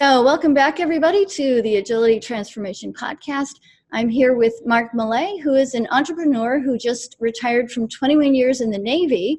So, welcome back, everybody, to the Agility Transformation Podcast. I'm here with Mark Millay, who is an entrepreneur who just retired from 21 years in the Navy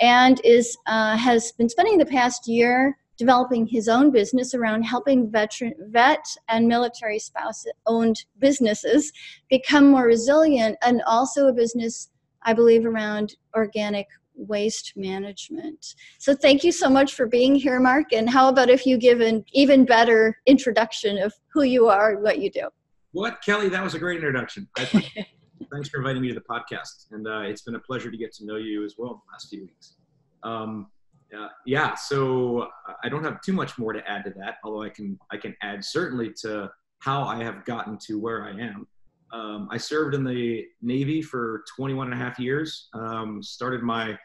and is uh, has been spending the past year developing his own business around helping veteran vet and military spouse owned businesses become more resilient and also a business i believe around organic waste management. So thank you so much for being here, Mark. And how about if you give an even better introduction of who you are and what you do? What, Kelly? That was a great introduction. thanks for inviting me to the podcast, and uh, it's been a pleasure to get to know you as well in the last few weeks. Um, uh, yeah, so I don't have too much more to add to that, although I can I can add certainly to how I have gotten to where I am. Um, I served in the Navy for 21 and a half years. Um, started my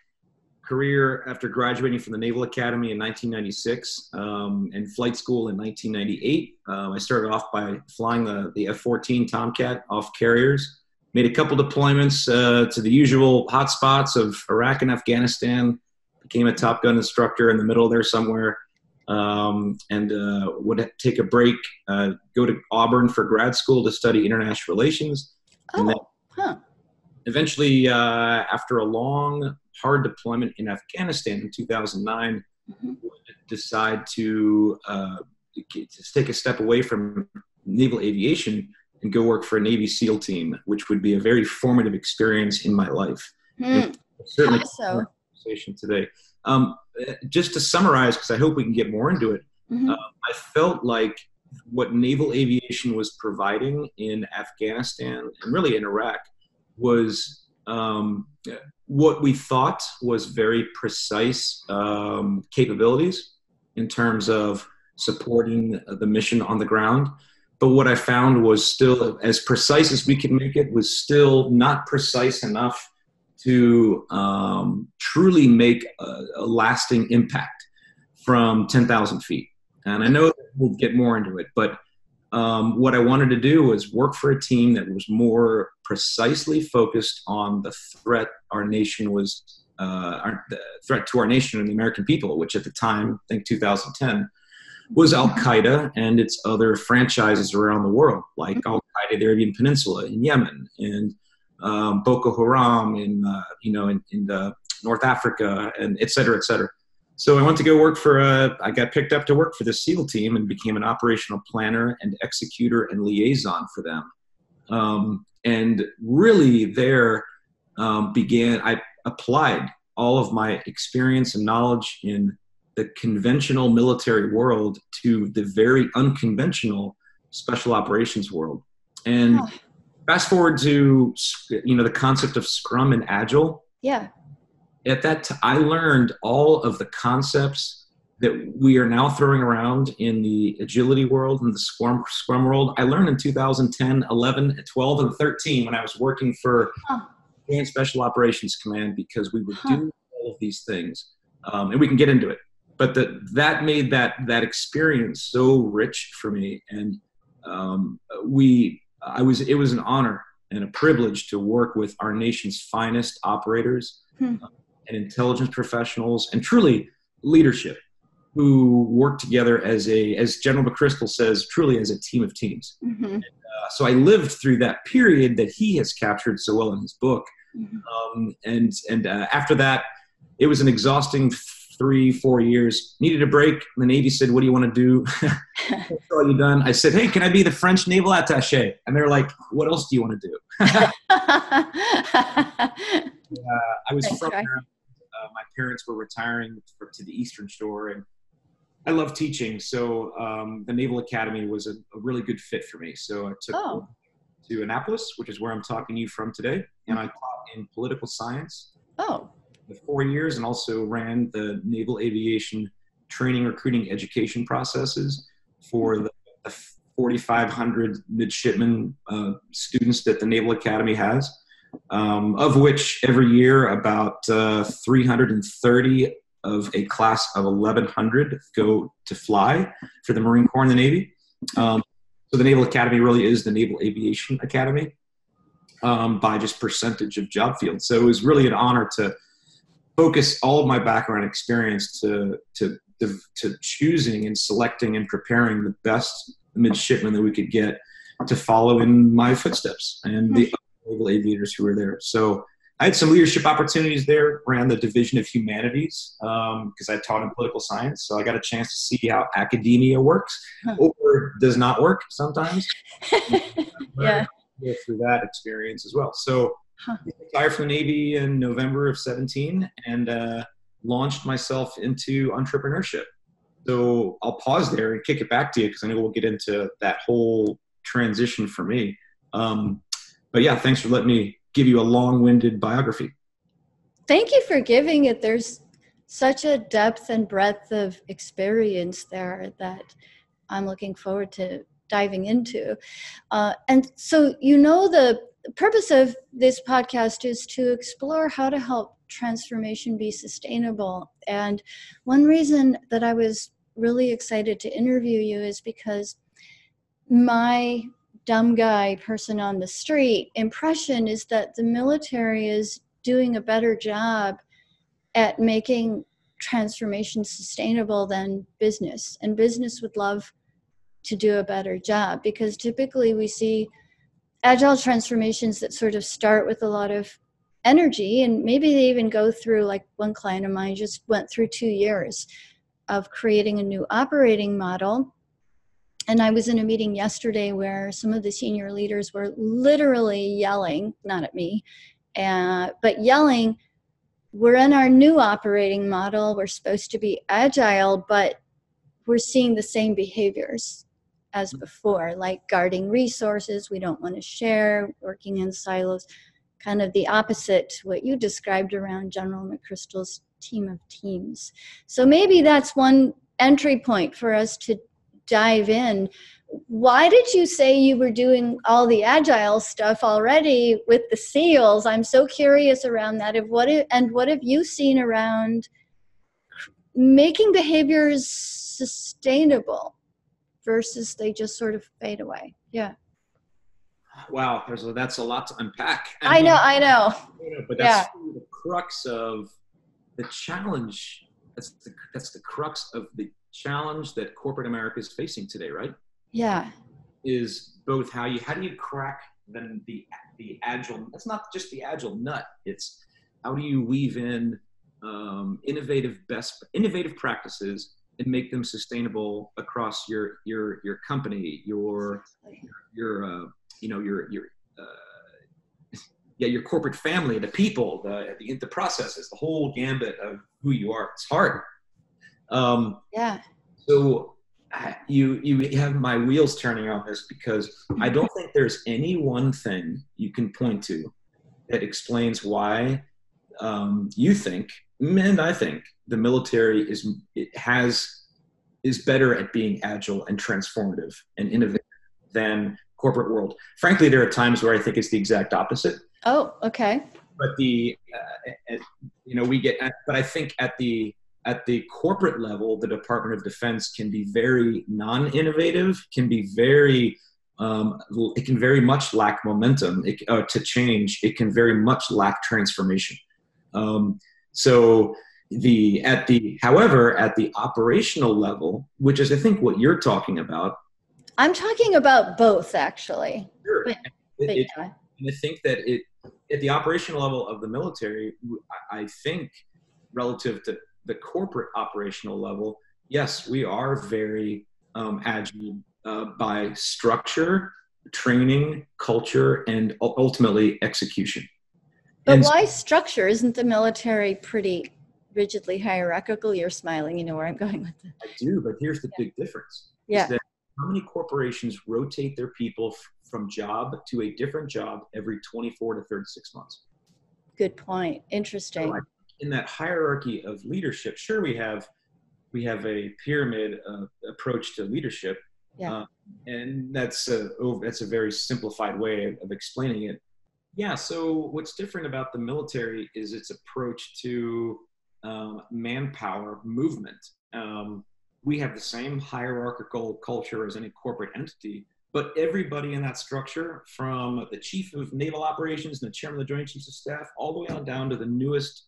career after graduating from the Naval Academy in 1996 um, and flight school in 1998. Um, I started off by flying the, the F 14 Tomcat off carriers. Made a couple deployments uh, to the usual hotspots of Iraq and Afghanistan. Became a Top Gun instructor in the middle there somewhere um, and uh, would take a break, uh, go to Auburn for grad school to study international relations. Oh, and then huh. Eventually, uh, after a long, hard deployment in Afghanistan in 2009, mm-hmm. decide to, uh, to take a step away from naval aviation and go work for a Navy SEAL team, which would be a very formative experience in my life. Mm. Certainly, so. conversation today. Um, just to summarize, because I hope we can get more into it, mm-hmm. uh, I felt like what naval aviation was providing in Afghanistan and really in Iraq was um, what we thought was very precise um, capabilities in terms of supporting the mission on the ground. But what I found was still as precise as we could make it was still not precise enough to um, truly make a, a, lasting impact from 10,000 feet. And I know we'll get more into it, but um, what I wanted to do was work for a team that was more precisely focused on the threat our nation was, uh, our, the threat to our nation and the American people, which at the time, I think 2010, was Al Qaeda and its other franchises around the world, like Al Qaeda, the Arabian Peninsula in Yemen, and um, Boko Haram in uh, you know in, in North Africa and et cetera, et cetera. So I went to go work for. Uh, I got picked up to work for the SEAL team and became an operational planner and executor and liaison for them. Um, and really, there um, began. I applied all of my experience and knowledge in the conventional military world to the very unconventional special operations world. And fast forward to you know the concept of scrum and agile yeah at that t- I learned all of the concepts that we are now throwing around in the agility world and the scrum scrum world i learned in 2010 11 12 and 13 when i was working for huh. special operations command because we would huh. do all of these things um, and we can get into it but that that made that that experience so rich for me and um, we I was it was an honor and a privilege to work with our nation's finest operators hmm. uh, and intelligence professionals and truly leadership who work together as a as General McChrystal says truly as a team of teams. Mm-hmm. And, uh, so I lived through that period that he has captured so well in his book, mm-hmm. um, and and uh, after that, it was an exhausting three, four years. Needed a break. The Navy said, "What do you want to do? all you done?" I said, "Hey, can I be the French naval attaché?" And they're like, "What else do you want to do?" uh, I was from. Uh, my parents were retiring for, to the Eastern Shore, and I love teaching. So um, the Naval Academy was a, a, really good fit for me. So I took oh. to Annapolis, which is where I'm talking to you from today, and I taught in political science. Oh four years and also ran the naval aviation training, recruiting, education processes for the, the 4,500 midshipmen uh, students that the Naval Academy has, um, of which every year about uh, 330 of a class of 1,100 go to fly for the Marine Corps and the Navy. Um, so the Naval Academy really is the Naval Aviation Academy um, by just percentage of job field. So it was really an honor to focus all of my background experience to to to choosing and selecting and preparing the best midshipmen that we could get to follow in my footsteps and the naval aviators who were there. So I had some leadership opportunities there, ran the Division of Humanities because um, I taught in political science. So I got a chance to see how academia works or does not work sometimes. yeah. Through that experience as well. So huh. retired from the Navy in November of 17 and uh, launched myself into entrepreneurship. So I'll pause there and kick it back to you because I know we'll get into that whole transition for me. Um, but yeah, thanks for letting me give you a long-winded biography. Thank you for giving it. There's such a depth and breadth of experience there that I'm looking forward to diving into. Uh, and so, you know, the purpose of this podcast is to explore how to help transformation be sustainable. And one reason that I was really excited to interview you is because my dumb guy person on the street impression is that the military is doing a better job at making transformation sustainable than business and business would love to do a better job because typically we see agile transformations that sort of start with a lot of energy and maybe they even go through like one client of mine just went through two years of creating a new operating model and I was in a meeting yesterday where some of the senior leaders were literally yelling, not at me, uh, but yelling, we're in our new operating model. We're supposed to be agile, but we're seeing the same behaviors as mm-hmm. before, like guarding resources, we don't want to share, working in silos, kind of the opposite to what you described around General McChrystal's team of teams. So maybe that's one entry point for us to dive in. Why did you say you were doing all the agile stuff already with the seals? I'm so curious around that of what and what have you seen around making behaviors sustainable versus they just sort of fade away yeah wow there's a, that's a lot to unpack i, I know i know but that's yeah. the crux of the challenge that's the that's the crux of the challenge that corporate America is facing today, right? Yeah. Is both how you how do you crack then the the agile that's not just the agile nut it's how do you weave in um, innovative best innovative practices and make them sustainable across your your your company your your uh, you know your your uh, yeah your corporate family the people the, the the processes the whole gambit of who you are it's hard um, yeah. So you you have my wheels turning on this because I don't think there's any one thing you can point to that explains why um, you think, and I think, the military is it has is better at being agile and transformative and innovative than corporate world. Frankly, there are times where I think it's the exact opposite. Oh, okay. But the uh, you know we get, but I think at the at the corporate level, the Department of Defense can be very non-innovative, can be very, um, it can very much lack momentum it, uh, to change. It can very much lack transformation. Um, so the at the however at the operational level, which is I think what you're talking about. I'm talking about both actually. Sure. But, but it, yeah. and I think that it at the operational level of the military, I think relative to the corporate operational level, yes, we are very um, agile uh, by structure, training, culture, and ultimately execution. But and why structure? Isn't the military pretty rigidly hierarchical? You're smiling. You know where I'm going with this. I do, but here's the yeah. big difference. Yeah. how many corporations rotate their people f- from job to a different job every 24 to 36 months? Good point. Interesting. So in that hierarchy of leadership, sure we have we have a pyramid uh, approach to leadership, yeah. Uh, and that's a oh, that's a very simplified way of, of explaining it. Yeah. So what's different about the military is its approach to um, manpower movement. Um, we have the same hierarchical culture as any corporate entity, but everybody in that structure, from the chief of naval operations and the chairman of the Joint Chiefs of Staff, all the way on down to the newest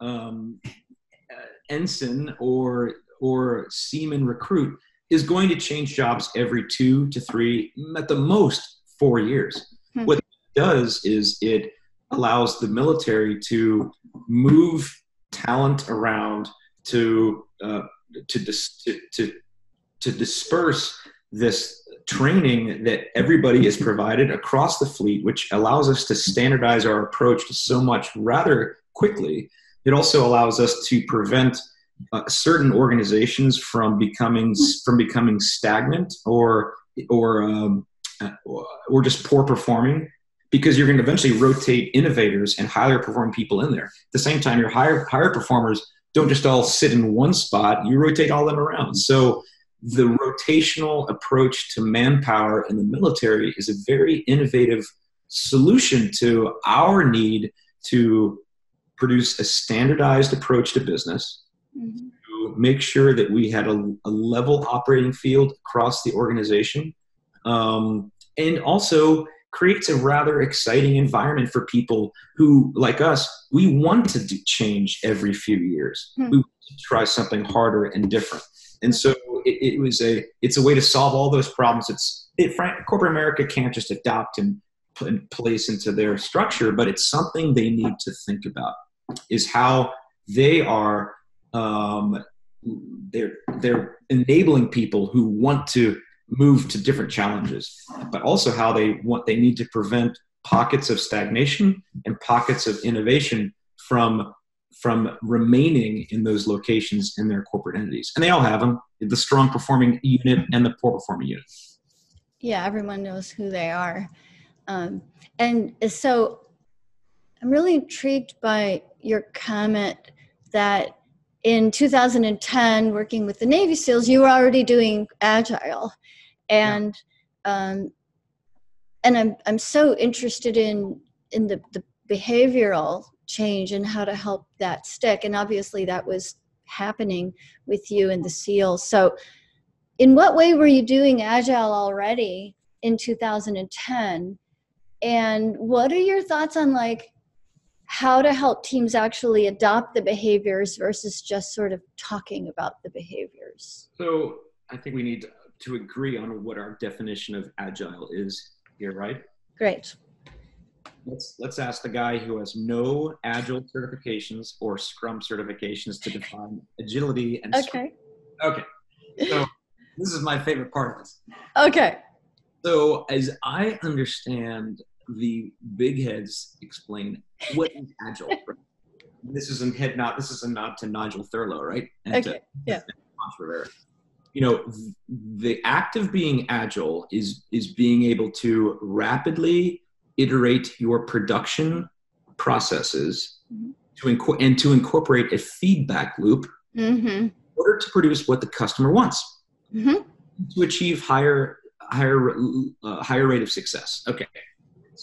um, uh, ensign or or seaman recruit is going to change jobs every two to three, at the most four years. Hmm. What does is it allows the military to move talent around to uh, to, dis- to, to to disperse this training that everybody is provided across the fleet, which allows us to standardize our approach to so much rather quickly. It also allows us to prevent uh, certain organizations from becoming from becoming stagnant or or um, or just poor performing because you're going to eventually rotate innovators and higher performing people in there. At the same time, your higher higher performers don't just all sit in one spot; you rotate all them around. So the rotational approach to manpower in the military is a very innovative solution to our need to produce a standardized approach to business mm-hmm. to make sure that we had a, a, level operating field across the organization um, and also creates a rather exciting environment for people who like us we want to do change every few years mm-hmm. we want to try something harder and different and so it, it, was a it's a way to solve all those problems. It's it, corporate America can't just adopt and put in place into their structure, but it's something they need to think about. Is how they are um, they're they're enabling people who want to move to different challenges, but also how they want they need to prevent pockets of stagnation and pockets of innovation from from remaining in those locations in their corporate entities. And they all have them the strong performing unit and the poor performing unit. Yeah, everyone knows who they are. Um, and so I'm really intrigued by your comment that in 2010, working with the Navy SEALs, you were already doing agile. And yeah. um, and I'm I'm so interested in in the, the behavioral change and how to help that stick. And obviously, that was happening with you and the SEALs. So, in what way were you doing Agile already in 2010? And what are your thoughts on like how to help teams actually adopt the behaviors versus just sort of talking about the behaviors? So, I think we need to agree on what our definition of Agile is here, right? Great let's let's ask the guy who has no agile certifications or scrum certifications to define agility and okay scrum. okay so this is my favorite part of this okay so as i understand the big heads explain what is agile right? this is a head nod. this is a nod to nigel thurlow right and okay to, yeah you know the act of being agile is is being able to rapidly iterate your production processes mm-hmm. to inco- and to incorporate a feedback loop mm-hmm. in order to produce what the customer wants mm-hmm. to achieve higher higher uh, higher rate of success okay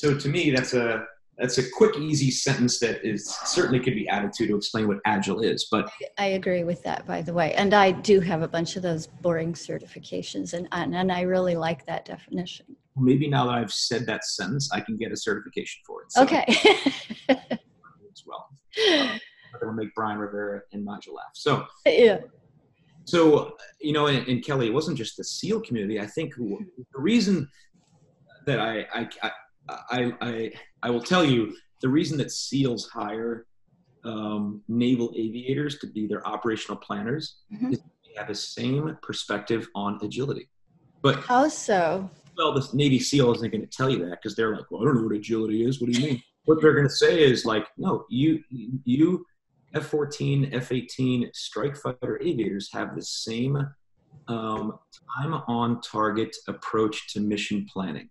so to me that's a that's a quick easy sentence that is certainly could be added to to explain what agile is but i agree with that by the way and i do have a bunch of those boring certifications and and, i really like that definition maybe now that I've said that sentence, I can get a certification for it. So okay. as well. Um, that'll make Brian Rivera and Nigel laugh. So yeah. So you know, and, and, Kelly, it wasn't just the SEAL community. I think the reason that I I I I, I will tell you the reason that SEALs hire um, naval aviators to be their operational planners mm-hmm. is they have the same perspective on agility. But how so? well, the Navy SEAL isn't going to tell you that because they're like, well, I don't know what agility is. What do you mean? what they're going to say is like, no, you, you, F-14, F-18 strike fighter aviators have the same um, time on target approach to mission planning.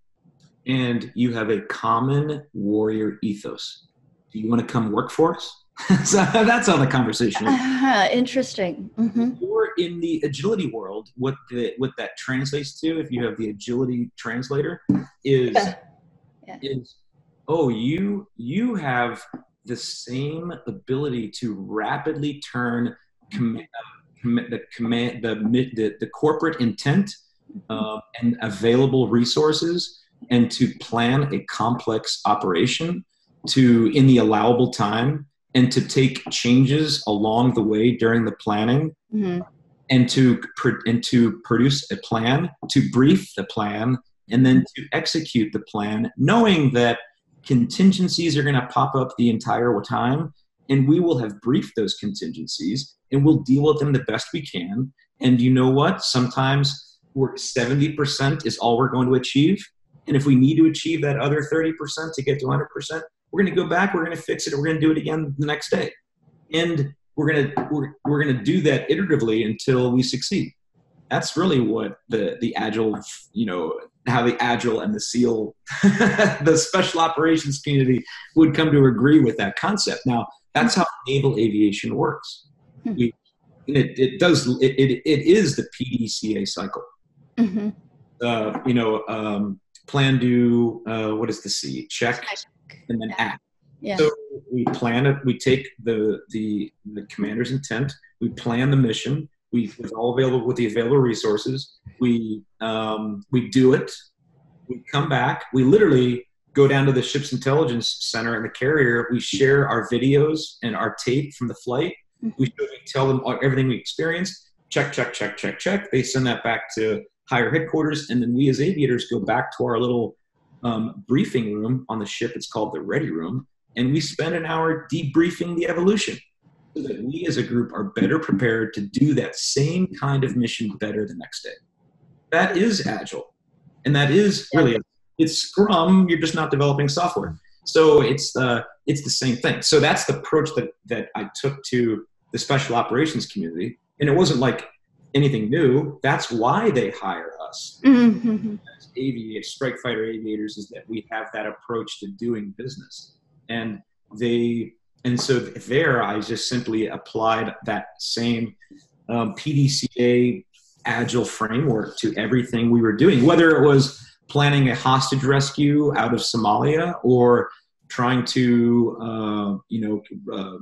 And you have a common warrior ethos. Do you want to come work for us? so that's how the conversation is. Uh, interesting. Mm-hmm. Or in the agility world, what the what that translates to, if you have the agility translator, is yeah. Yeah. is oh you you have the same ability to rapidly turn com- com- the command the, the the corporate intent uh, and available resources and to plan a complex operation to in the allowable time and to take changes along the way during the planning mm-hmm. and to and to produce a plan, to brief the plan, and then to execute the plan, knowing that contingencies are going to pop up the entire time, and we will have briefed those contingencies, and we'll deal with them the best we can. And you know what? Sometimes we're 70% is all we're going to achieve. And if we need to achieve that other 30% to get to 100%, we're going to go back, we're going to fix it, we're going to do it again the next day. And we're going to we're, we're going to do that iteratively until we succeed. That's really what the the agile, you know, how the agile and the SEAL, the special operations community would come to agree with that concept. Now, that's how naval aviation works. Hmm. We, it, it does it, it, it is the PDCA cycle. Mm-hmm. Uh, you know, um, plan, do, uh, what is the C? Check, and then act. Yeah. So we plan it. We take the the the commander's intent. We plan the mission. We with all available with the available resources. We um, we do it. We come back. We literally go down to the ship's intelligence center and the carrier. We share our videos and our tape from the flight. Mm-hmm. We, we tell them everything we experienced. Check, check, check, check, check. They send that back to higher headquarters, and then we as aviators go back to our little um, briefing room on the ship. It's called the ready room, and we spend an hour debriefing the evolution so that we as a group are better prepared to do that same kind of mission better the next day. That is agile, and that is really it's Scrum. You're just not developing software, so it's uh, it's the same thing. So that's the approach that that I took to the special operations community, and it wasn't like anything new. That's why they hire us mm-hmm. as aviators, strike fighter aviators, is that we have that approach to doing business. And they, and so there, I just simply applied that same um, PDCA agile framework to everything we were doing, whether it was planning a hostage rescue out of Somalia or trying to, uh, you know, uh,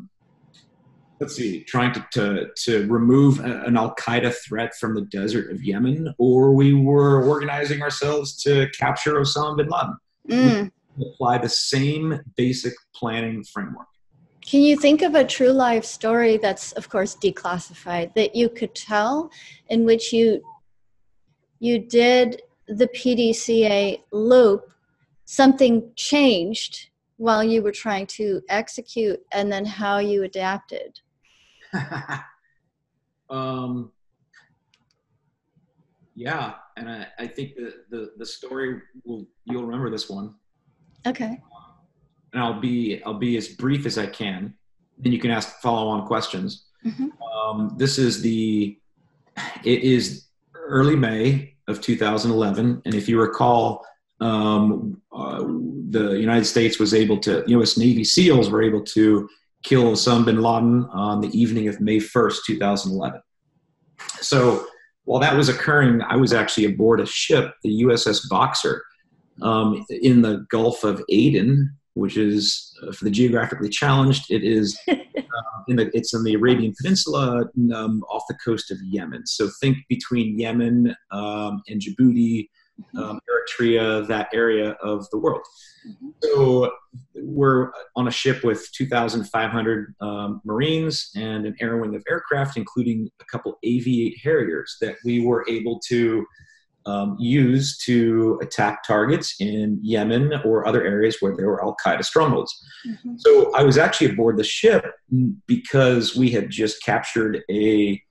let's see, trying to, to, to remove an Al Qaeda threat from the desert of Yemen, or we were organizing ourselves to capture Osama bin Laden. Mm. apply the same basic planning framework. Can you think of a true life story that's, of course, declassified that you could tell in which you you did the PDCA loop, something changed while you were trying to execute, and then how you adapted? um, yeah, and I, I think the, the the story will you'll remember this one. Okay. And I'll be I'll be as brief as I can. Then you can ask follow on questions. Mm-hmm. Um, this is the it is early May of 2011, and if you recall, um, uh, the United States was able to U.S. Navy SEALs were able to kill Osama bin Laden on the evening of May 1st, 2011. So while that was occurring, I was actually aboard a ship, the USS Boxer, um, in the Gulf of Aden, which is uh, for the geographically challenged. It is uh, in the it's in the Arabian Peninsula um, off the coast of Yemen. So think between Yemen um, and Djibouti, um, Eritrea, that area of the world. Mm-hmm. So we're on a ship with 2,500 um, Marines and an air wing of aircraft, including a couple AV-8 Harriers that we were able to um, use to attack targets in Yemen or other areas where there were Al Qaeda strongholds. Mm-hmm. So I was actually aboard the ship because we had just captured a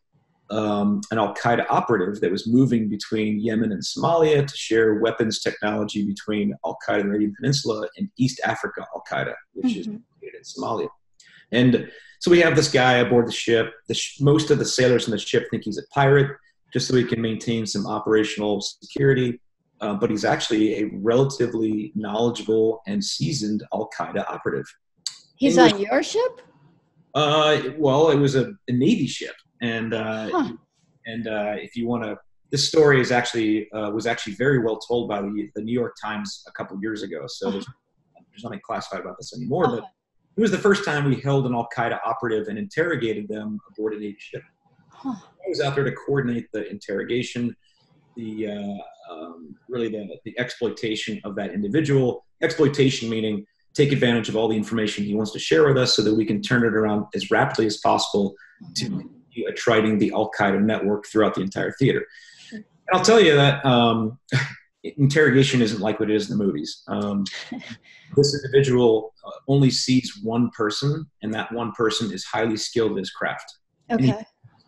um, an Al Qaeda operative that was moving between Yemen and Somalia to share weapons technology between Al Qaeda and the Arabian Peninsula and East Africa Al Qaeda, which mm-hmm. is in Somalia. And so we have this guy aboard the ship. The sh- most of the sailors in the ship think he's a pirate, just so he can maintain some operational security. Uh, but he's actually a relatively knowledgeable and seasoned Al Qaeda operative. He's on your ship? Uh, well, it was a, a Navy ship and uh, huh. and uh, if you want to this story is actually uh, was actually very well told by the, the New York Times a couple years ago. So there's, there's nothing classified about this anymore. But it was the first time we held an Al Qaeda operative and interrogated them aboard a Navy ship. Huh. I was out there to coordinate the interrogation, the uh, um, really the, the exploitation of that individual. Exploitation meaning take advantage of all the information he wants to share with us so that we can turn it around as rapidly as possible to attriting the Al Qaeda network throughout the entire theater. And I'll tell you that um, interrogation isn't like what it is in the movies. Um, this individual uh, only sees one person, and that one person is highly skilled in his craft. Okay.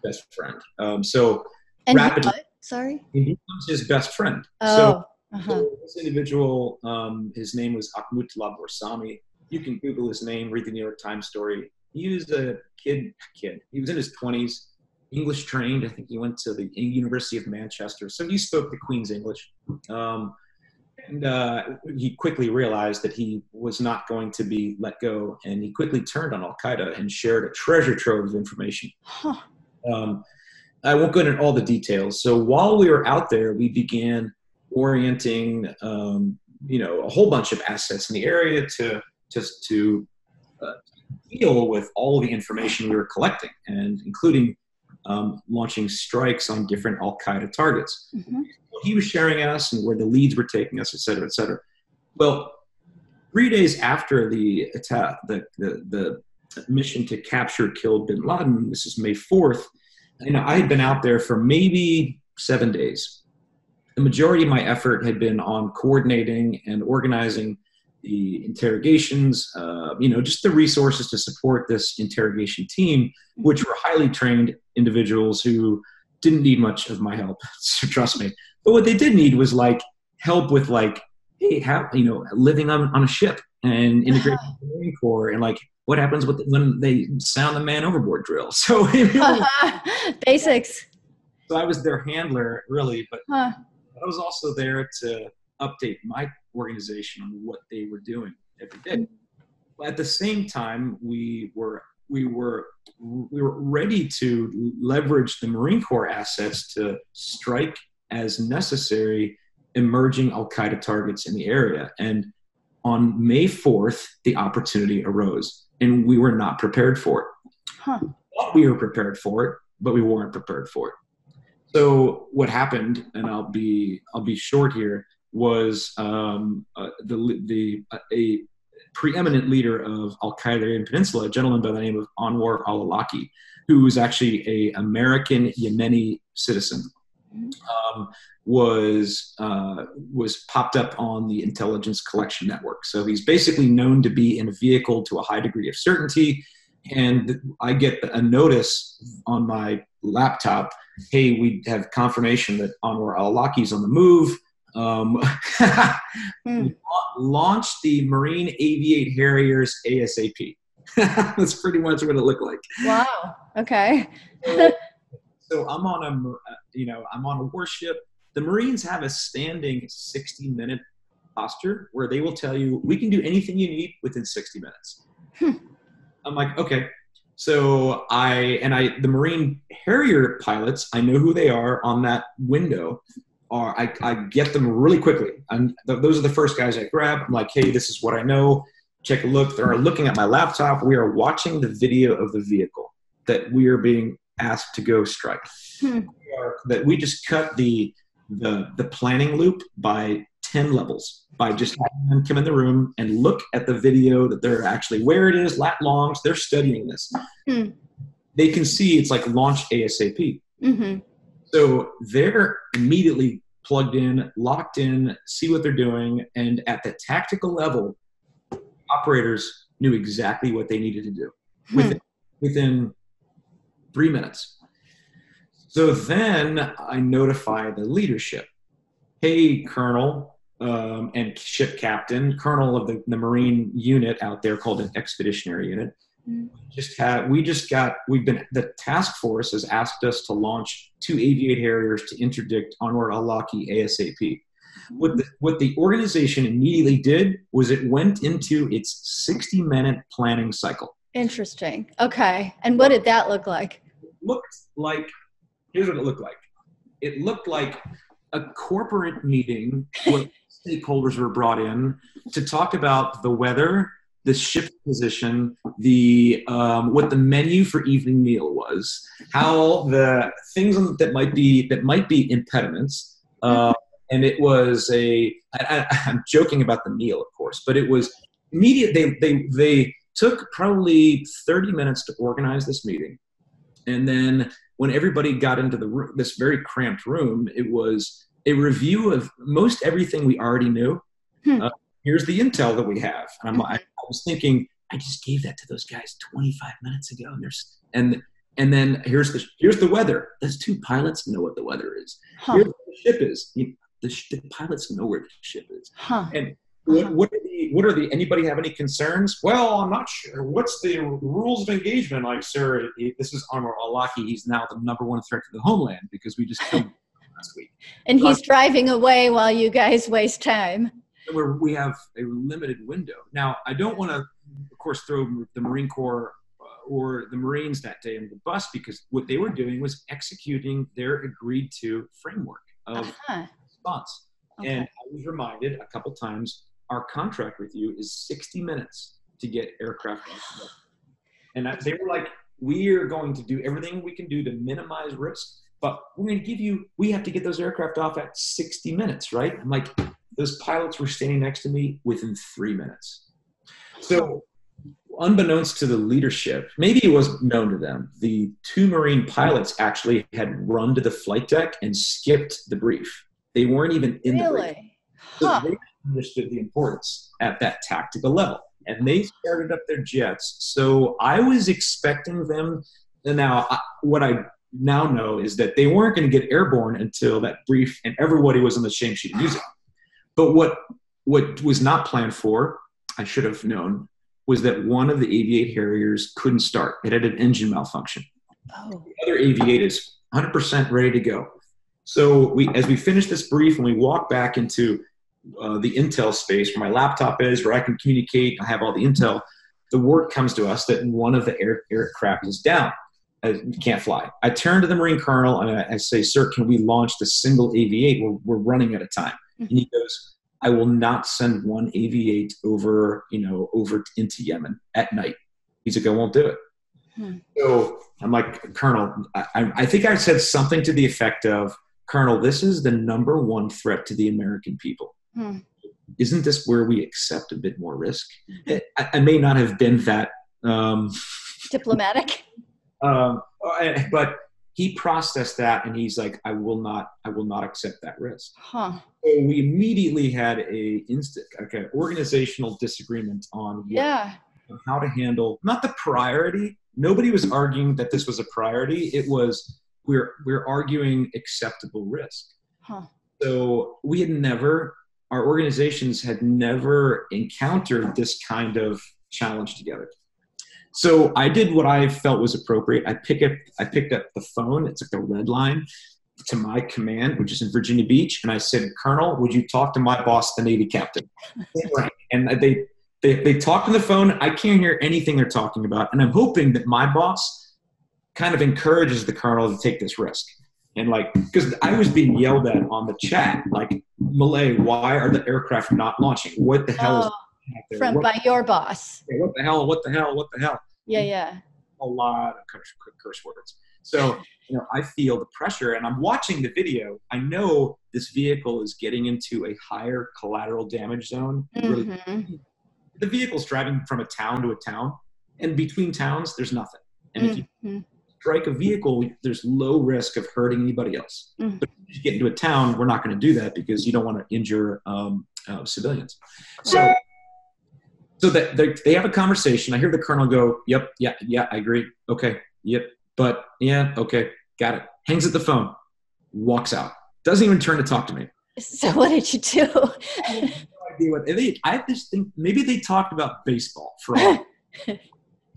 best friend. Um, so and rapidly, what? Sorry. he becomes his best friend. Oh. So uh-huh. so this individual, um, his name was Akmutullah Borsami. You can Google his name, read the New York Times story. He was a kid, kid. He was in his 20s, English trained. I think he went to the University of Manchester. So he spoke the Queen's English. Um, and uh, he quickly realized that he was not going to be let go. And he quickly turned on Al Qaeda and shared a treasure trove of information. Huh. Um, I won't go into all the details. So while we were out there, we began orienting, um, you know, a whole bunch of assets in the area to just to uh, deal with all the information we were collecting, and including um, launching strikes on different Al Qaeda targets. Mhm. He was sharing us and where the leads were taking us, et cetera, et cetera. Well, three days after the attack, the, the, the mission to capture, kill bin Laden, this is May 4th, you know, I had been out there for maybe seven days. The majority of my effort had been on coordinating and organizing the interrogations, uh, you know, just the resources to support this interrogation team, which were highly trained individuals who didn't need much of my help. So trust me. But what they did need was like help with like, hey, how you know, living on, on a ship and integrating the Marine Corps and like what happens with when they sound the man overboard drill. So, Basics. so I was their handler really, but Huh. I was also there to update my organization on what they were doing every day. But at the same time, we were we were we were ready to leverage the Marine Corps assets to strike as necessary emerging Al Qaeda targets in the area. And on May 4th, the opportunity arose, and we were not prepared for it. Huh. We were prepared for it, but we weren't prepared for it. So what happened, and I'll be I'll be short here, was um, uh, the the uh, a preeminent leader of Al Qaeda in Peninsula, a gentleman by the name of Anwar al-Awlaki, who was actually a American Yemeni citizen, um, was uh, was popped up on the intelligence collection network. So he's basically known to be in a vehicle to a high degree of certainty. And I get a notice on my laptop hey, we have confirmation that Anwar al-Awlaki's on the move. Um, Hmm. launch the Marine AV-8 Harriers ASAP. That's pretty much what it looked like. Wow. Okay. So I'm on a, uh, you know, I'm on a warship. The Marines have a standing 60 minute posture where they will tell you, we can do anything you need within 60 minutes. Hmm. I'm like, okay. So I, and I, the Marine Harrier pilots, I know who they are on that window. Are I, I get them really quickly. And th- those are the first guys I grab. I'm like, hey, this is what I know. Check a look. They're looking at my laptop. We are watching the video of the vehicle that we are being asked to go strike. Hmm. We are- that we just cut the the the planning loop by 10 levels by just having them come in the room and look at the video that they're actually where it is, lat longs, they're studying this. Hmm. They can see it's like launch ASAP. Mm-hmm. So they're immediately plugged in, locked in, see what they're doing, and at the tactical level, operators knew exactly what they needed to do Hmm. within, within three minutes. So then I notify the leadership. Hey, Colonel um, and ship captain, Colonel of the, the Marine unit out there called an expeditionary unit. Just had we just got we've been the task force has asked us to launch two AV-8 Harriers to interdict Anwar al-Awlaki ASAP. What the, what the organization immediately did was it went into its 60 minute planning cycle. Interesting. Okay. And what did that look like? looked like here's what it looked like it looked like a corporate meeting where stakeholders were brought in to talk about the weather the shift position the um, what the menu for evening meal was how the things that might be that might be impediments uh, and it was a I, I, i'm joking about the meal of course but it was immediate they they they took probably 30 minutes to organize this meeting And then when everybody got into the room, this very cramped room, it was a review of most everything we already knew. Hmm. Uh, here's the intel that we have. And I'm, I was thinking, I just gave that to those guys 25 minutes ago, and there's and and then here's the here's the weather. Those two pilots know what the weather is. Huh. Here's the ship is. You, the, sh- the, pilots know where the ship is. Huh. And what, what, are the what are the anybody have any concerns? Well, I'm not sure. What's the rules of engagement? Like, sir, this is Anwar al-Awlaki. He's now the number one threat to the homeland because we just killed him last week. And he's driving away while you guys waste time. Where we have a limited window. Now, I don't want to, of course, throw the Marine Corps uh, or the Marines that day in the bus because what they were doing was executing their agreed to framework of uh-huh. response. Okay. And I was reminded a couple times our contract with you is 60 minutes to get aircraft off. And they were like, we are going to do everything we can do to minimize risk, but we're going to give you, we have to get those aircraft off at 60 minutes, right? I'm like, those pilots were standing next to me within three minutes. So, unbeknownst to the leadership, maybe it was known to them, the two Marine pilots actually had run to the flight deck and skipped the brief. They weren't even in really? the brief. Huh. So they understood the importance at that tactical level. And they started up their jets. So I was expecting them. And now, I, what I now know is that they weren't going to get airborne until that brief and everybody was on the same sheet of music. But what what was not planned for, I should have known, was that one of the AV-8 Harriers couldn't start. It had an engine malfunction. Oh. The other AV-8 is 100% ready to go. So we, as we finish this brief and we walk back into uh, the Intel space where my laptop is, where I can communicate, I have all the Intel, the word comes to us that one of the air, aircraft is down. Uh, can't fly. I turn to the Marine Colonel and I, I say, Sir, can we launch the single AV-8? We're, we're running out of time. And he goes, I will not send one AV-8 over, you know, over into Yemen at night. He's like, I won't do it. Hmm. So I'm like, Colonel, I, I think I said something to the effect of, Colonel, this is the number one threat to the American people. Hmm. Isn't this where we accept a bit more risk? I, I may not have been that um, diplomatic, um, but he processed that and he's like, "I will not, I will not accept that risk." Huh. So we immediately had a instant, okay, organizational disagreement on yeah how to handle not the priority. Nobody was arguing that this was a priority. It was we're we're arguing acceptable risk. Huh. So we had never our organizations had never encountered this kind of challenge together. So I did what I felt was appropriate. I pick up I picked up the phone. It's like the red line to my command, which is in Virginia Beach, and I said, "Colonel, would you talk to my boss, the Navy captain?" and they they they talk on the phone. I can't hear anything they're talking about, and I'm hoping that my boss kind of encourages the colonel to take this risk and like because I was being yelled at on the chat, like Malay, why are the aircraft not launching? What the hell oh, is from what, by your boss? What the hell? What the hell? What the hell? Yeah, yeah. A lot of curse, curse words. So you know, I feel the pressure, and I'm watching the video. I know this vehicle is getting into a higher collateral damage zone. Mm-hmm. Really, the vehicle's driving from a town to a town, and between towns, there's nothing. And mm-hmm. if you mm-hmm strike a vehicle, there's low risk of hurting anybody else. Mm-hmm. But if you get into a town, we're not going to do that because you don't want to injure um, uh, civilians. So, so that they, they have a conversation. I hear the colonel go, "Yep, yeah, yeah, I agree. Okay, yep, but yeah, okay, got it." Hangs up the phone, walks out, doesn't even turn to talk to me. So what did you do? I, have no idea what, they, I just think maybe they talked about baseball for all.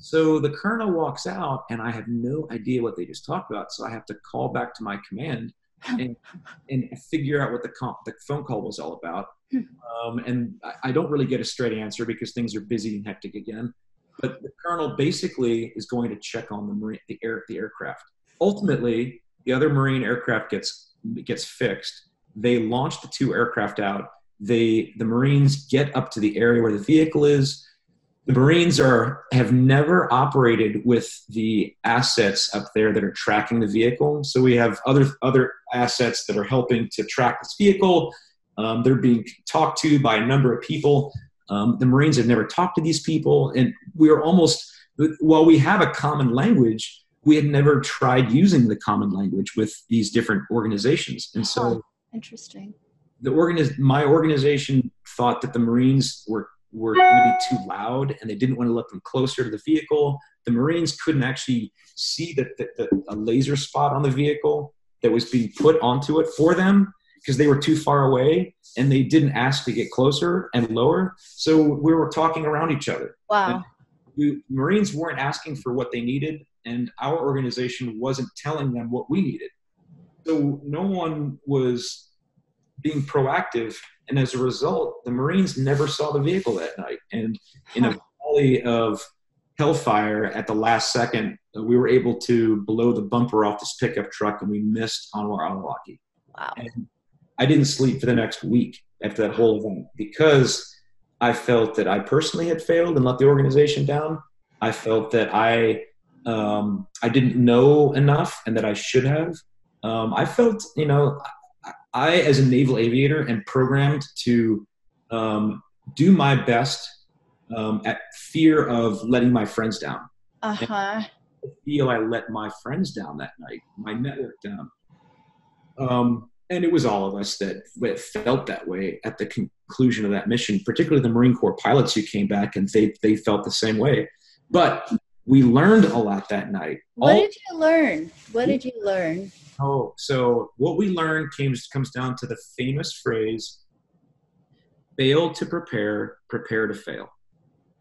So the colonel walks out, and I have no idea what they just talked about. So I have to call back to my command and and figure out what the the phone call was all about. Hmm. Um, and I, I don't really get a straight answer because things are busy and hectic again. But the colonel basically is going to check on the marine, the air, the aircraft. Ultimately, the other marine aircraft gets gets fixed. They launch the two aircraft out. They the Marines get up to the area where the vehicle is the Marines are have never operated with the assets up there that are tracking the vehicle. So we have other other assets that are helping to track this vehicle. Um, they're being talked to by a number of people. Um, the Marines have never talked to these people, and we are almost while we have a common language, we had never tried using the common language with these different organizations. And so, oh, interesting. The organiz- my organization thought that the Marines were were going to be too loud, and they didn't want to let them closer to the vehicle. The Marines couldn't actually see that the, the, a laser spot on the vehicle that was being put onto it for them because they were too far away and they didn't ask to get closer and lower. So we were talking around each other. Wow. We, Marines weren't asking for what they needed, and our organization wasn't telling them what we needed. So no one was being proactive, and as a result, the Marines never saw the vehicle that night. And in a volley of hellfire at the last second, we were able to blow the bumper off this pickup truck, and we missed Anwar al-Awlaki. Wow. And I didn't sleep for the next week after that whole event because I felt that I personally had failed and let the organization down. I felt that I um, I didn't know enough and that I should have. Um, I felt, you know, I, as a naval aviator, am programmed to um, do my best um, at fear of letting my friends down. Uh huh. Feel I let my friends down that night, my network down. Um, and it was all of us that felt that way at the conclusion of that mission, particularly the Marine Corps pilots who came back and they, they felt the same way. But we learned a lot that night. What all, did you learn? What did you learn? So what we learned came, comes down to the famous phrase fail to prepare, prepare to fail.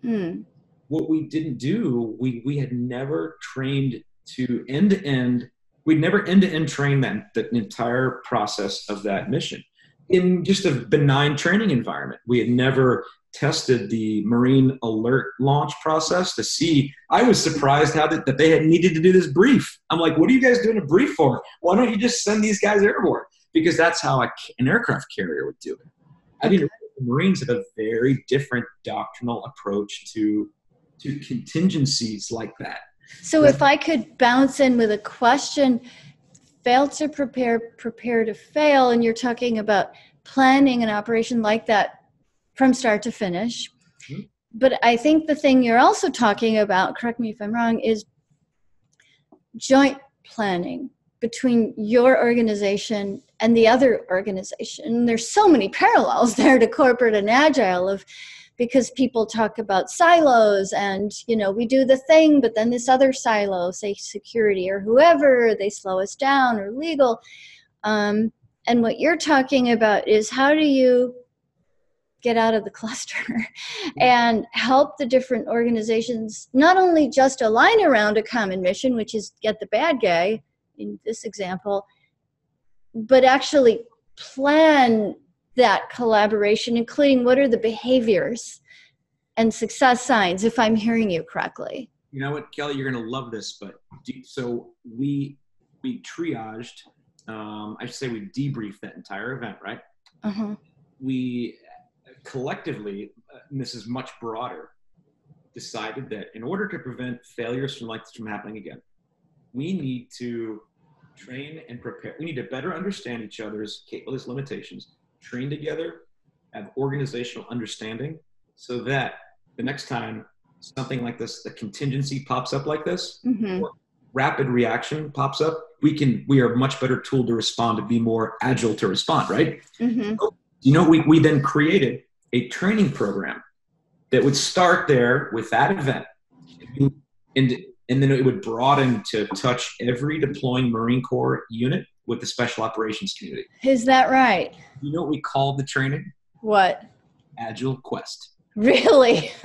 Hmm. What we didn't do, we, we had never trained to end to end we'd never end to end train that the entire process of that mission in just a benign training environment. We had never tested the Marine alert launch process to see. I was surprised how that, that they had needed to do this brief. I'm like, what are you guys doing a brief for? Why don't you just send these guys airborne? Because that's how a, an aircraft carrier would do it. I didn't. The Marines have a very different doctrinal approach to to contingencies like that. So if I could bounce in with a question, fail to prepare, prepare to fail, and you're talking about planning an operation like that from start to finish. Mm-hmm. But I think the thing you're also talking about, correct me if I'm wrong, is joint planning between your organization and the other organization. There's so many parallels there to corporate and agile of because people talk about silos and you know we do the thing but then this other silo say security or whoever they slow us down or legal um, and what you're talking about is how do you get out of the cluster and help the different organizations not only just align around a common mission which is get the bad guy in this example but actually plan that collaboration, including what are the behaviors and success signs, if I'm hearing you correctly. You know what, Kelly, you're going to love this, but so we we triaged. Um, I should say we debriefed that entire event, right? Uh-huh. We collectively, uh, and this is much broader, decided that in order to prevent failures from like this from happening again, we need to train and prepare. We need to better understand each other's capabilities, limitations, train together, have organizational understanding, so that the next time something like this, the contingency pops up like this, mm-hmm. rapid reaction pops up, we can we are much better tool to respond to be more agile to respond, right? Mm-hmm. you know, we, we then created a training program that would start there with that event. And, and then it would broaden to touch every deploying Marine Corps unit with the special operations community. Is that right? You know what we called the training? What? Agile Quest. Really?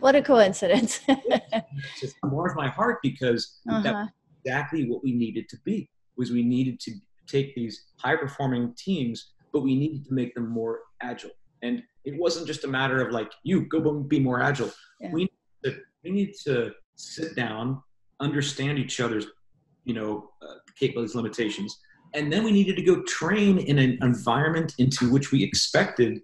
what a coincidence. it just warms my heart because uh-huh. that's exactly what we needed to be. Was we needed to take these high performing teams, but we needed to make them more agile. And it wasn't just a matter of like you go be more agile. Yeah. We need to, we need to sit down, understand each other's you know uh, capabilities limitations and then we needed to go train in an environment into which we expected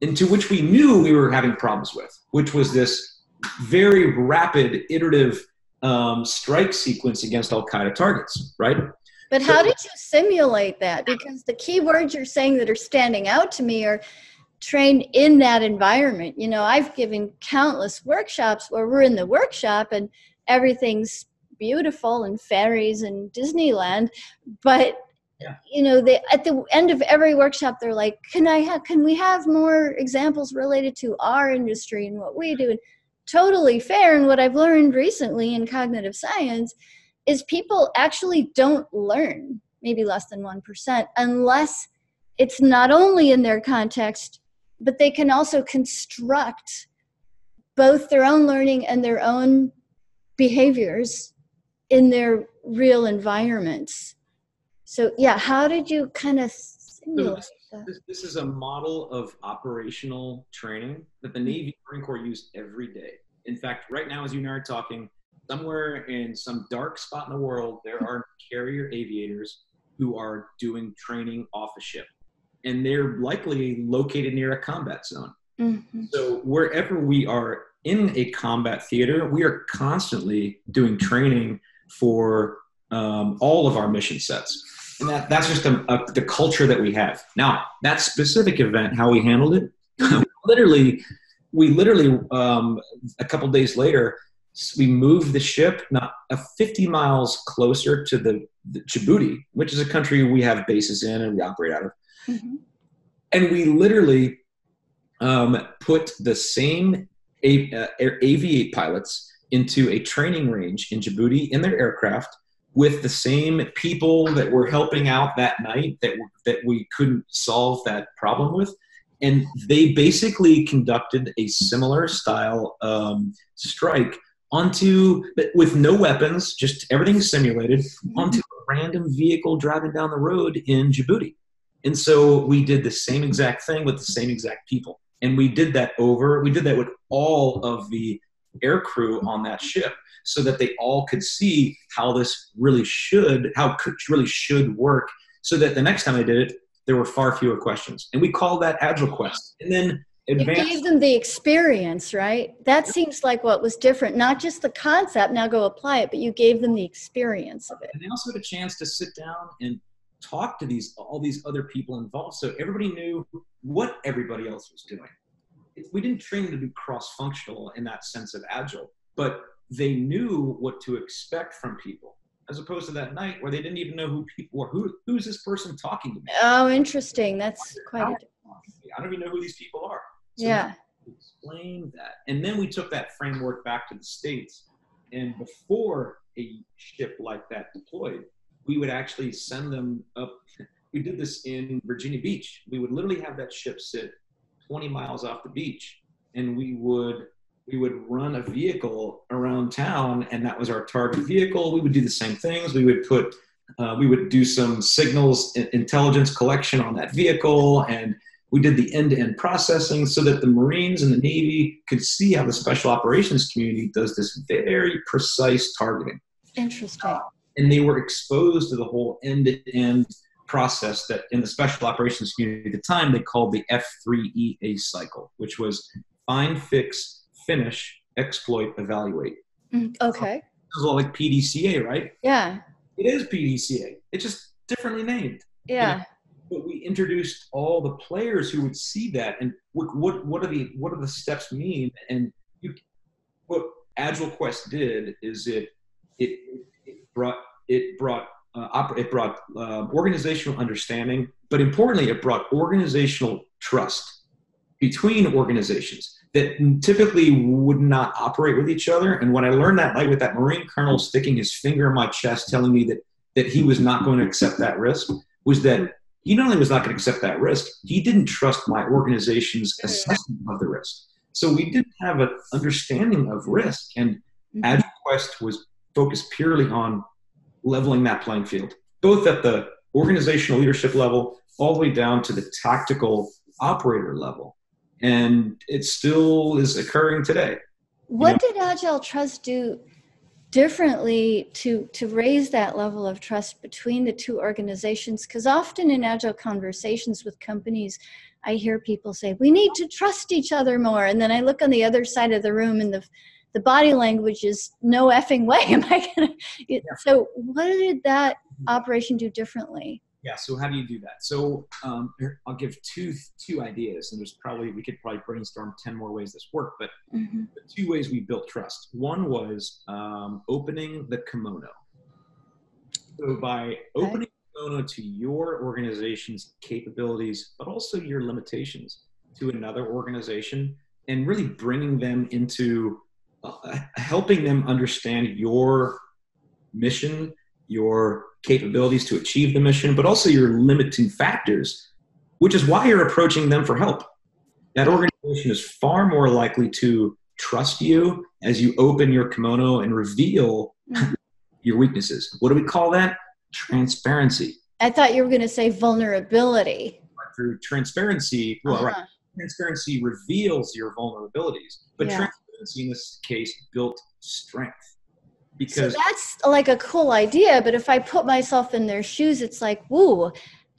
into which we knew we were having problems with which was this very rapid iterative um, strike sequence against al-qaeda targets right but how did you simulate that because the key words you're saying that are standing out to me are trained in that environment you know i've given countless workshops where we're in the workshop and everything's beautiful and fairies and Disneyland, but yeah. you know they at the end of every workshop they're like can i have can we have more examples related to our industry and what we do and totally fair and what i've learned recently in cognitive science is people actually don't learn maybe less than 1% unless it's not only in their context but they can also construct both their own learning and their own behaviors in their real environments so yeah, how did you kind of that? This, this is a model of operational training that the mm-hmm. Navy Marine Corps use every day. In fact, right now, as you and I are talking, somewhere in some dark spot in the world, there are carrier aviators who are doing training off a ship. And they're likely located near a combat zone. Mm-hmm. So wherever we are in a combat theater, we are constantly doing training for um, all of our mission sets and that, that's just a, a, the culture that we have now that specific event how we handled it literally we literally um, a couple days later we moved the ship not a 50 miles closer to the, the, Djibouti, which is a country we have bases in and we operate out of. Mm-hmm. And we literally um, put the same a, uh, AV-8 pilots into a training range in Djibouti in their aircraft with the same people that were helping out that night that that we couldn't solve that problem with and they basically conducted a similar style um, strike onto with no weapons just everything simulated mm-hmm. onto a random vehicle driving down the road in Djibouti and so we did the same exact thing with the same exact people and we did that over we did that with all of the air crew on that ship so that they all could see how this really should, how could really should work, so that the next time I did it, there were far fewer questions. And we call that Agile Quest. And then advanced. You gave them the experience, right? That seems like what was different. Not just the concept, now go apply it, but you gave them the experience of it. And they also had a chance to sit down and talk to these all these other people involved so everybody knew what everybody else was doing we didn't train them to be cross-functional in that sense of agile but they knew what to expect from people as opposed to that night where they didn't even know who people were. Who, who's this person talking to me? Oh, interesting. That's quite. A... I don't even know who these people are. So yeah. Explain that, and then we took that framework back to the states. And before a ship like that deployed, we would actually send them up. We did this in Virginia Beach. We would literally have that ship sit 20 miles off the beach, and we would we would run a vehicle around town and that was our target vehicle we would do the same things we would put uh, we would do some signals intelligence collection on that vehicle and we did the end-to-end processing so that the marines and the navy could see how the special operations community does this very precise targeting interesting and they were exposed to the whole end-to-end process that in the special operations community at the time they called the f3ea cycle which was find fix finish, exploit, evaluate. Mm, okay. This is all like PDCA, right? Yeah. It is PDCA. It's just differently named. Yeah. but we introduced all the players who would see that and what what what are the what are the steps mean and you what Agile Quest did is it, it brought it brought uh, it brought uh, organizational understanding, but importantly, it brought organizational trust between organizations that typically would not operate with each other. And when I learned that night with that Marine colonel sticking his finger in my chest, telling me that that he was not going to accept that risk, was that he not only was not going to accept that risk, he didn't trust my organization's assessment of the risk. So we didn't have an understanding of risk, and mm-hmm. Agile was focused purely on leveling that playing field, both at the organizational leadership level all the way down to the tactical operator level and it still is occurring today. What you know? did Agile Trust do differently to to raise that level of trust between the two organizations? Because often in Agile conversations with companies, I hear people say we need to trust each other more, and then I look on the other side of the room and the the body language is no effing way am I gonna. Yeah. So what did that operation do differently? Yeah. So how do you do that? So um, I'll give two two ideas, and there's probably we could probably brainstorm ten more ways this worked. But mm-hmm. the two ways we built trust. One was um, opening the kimono. So by opening okay. the kimono to your organization's capabilities, but also your limitations to another organization, and really bringing them into helping them understand your mission, your capabilities to achieve the mission, but also your limiting factors, which is why you're approaching them for help. That organization is far more likely to trust you as you open your kimono and reveal mm-hmm. your weaknesses. What do we call that? Transparency. I thought you were going to say vulnerability. Through transparency, well, uh-huh. right. Transparency reveals your vulnerabilities, but yeah. This case built strength. Because so that's like a cool idea but if i put myself in their shoes it's like woo uh,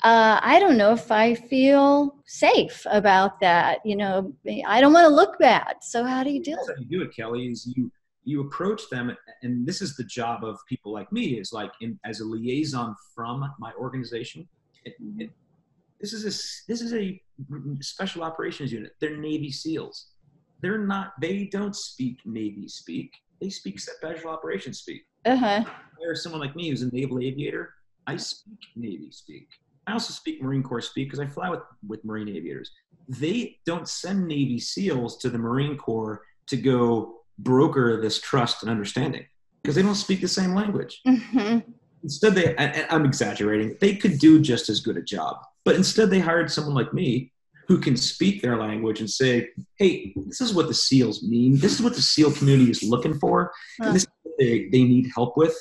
i don't know if i feel safe about that you know i don't want to look bad so how do you deal do it you do it kelly is you you approach them and this is the job of people like me is like in, as a liaison from my organization it, it, this is a this is a special operations unit. They're navy seals they're not they don't speak navy speak they speak special operations speak. Uh-huh. There's someone like me who's a naval aviator. I speak Navy speak. I also speak Marine Corps speak because I fly with, with Marine aviators. They don't send Navy SEALs to the Marine Corps to go broker this trust and understanding because they don't speak the same language. Mm-hmm. Instead, they, I'm exaggerating, they could do just as good a job. But instead, they hired someone like me who can speak their language and say, hey, this is what the SEALs mean. This is what the SEAL community is looking for. And this they, they need help with.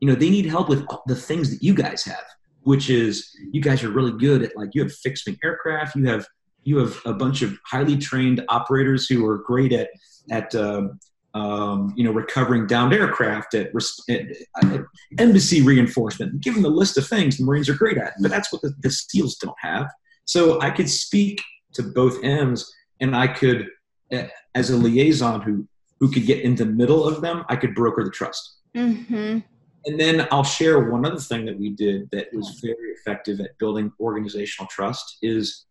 You know, they need help with the things that you guys have, which is you guys are really good at like you have fixed wing aircraft, you have you have a bunch of highly trained operators who are great at at um, um, you know recovering downed aircraft at, at, at, embassy reinforcement. Give them a list of things the Marines are great at, but that's what the, the SEALs don't have. So I could speak to both ends, and I could, eh, as a liaison who who could get in the middle of them, I could broker the trust. Mm-hmm. And then I'll share one other thing that we did that was very effective at building organizational trust is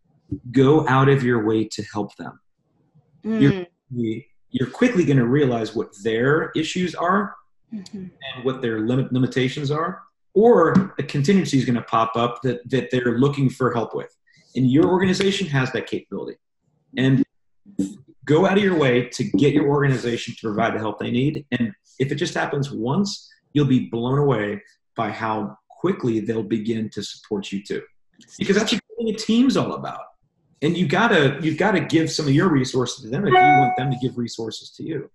go out of your way to help them. Mm. You're, you're quickly going to realize what their issues are mm-hmm. and what their limit limitations are, or a contingency is going to pop up that, that they're looking for help with and your organization has that capability. And go out of your way to get your organization to provide the help they need. And if it just happens once, you'll be blown away by how quickly they'll begin to support you too. Because that's what a team's all about. And you gotta you've gotta give some of your resources to them if you want them to give resources to you.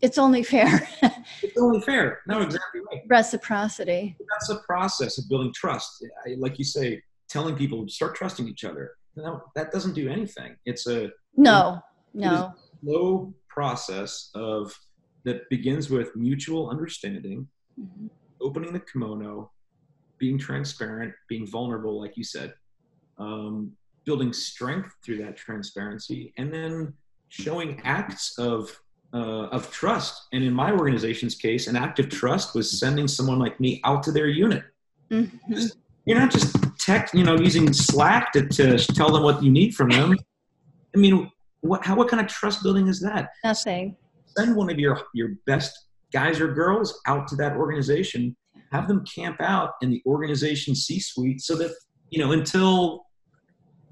It's only fair. it's only fair. No, exactly right. Reciprocity. That's a process of building trust. Like you say, telling people to start trusting each other. No, that doesn't do anything. It's a no, no slow process of that begins with mutual understanding, mm-hmm. opening the kimono, being transparent, being vulnerable, like you said, um, building strength through that transparency, and then showing acts of uh, of trust. And in my organization's case, an act of trust was sending someone like me out to their unit. Mm-hmm. You're not just text, you know, using Slack to, to tell them what you need from them. I mean, what how what kind of trust building is that? Nothing. Send one of your your best guys or girls out to that organization. Have them camp out in the organization C-suite so that you know until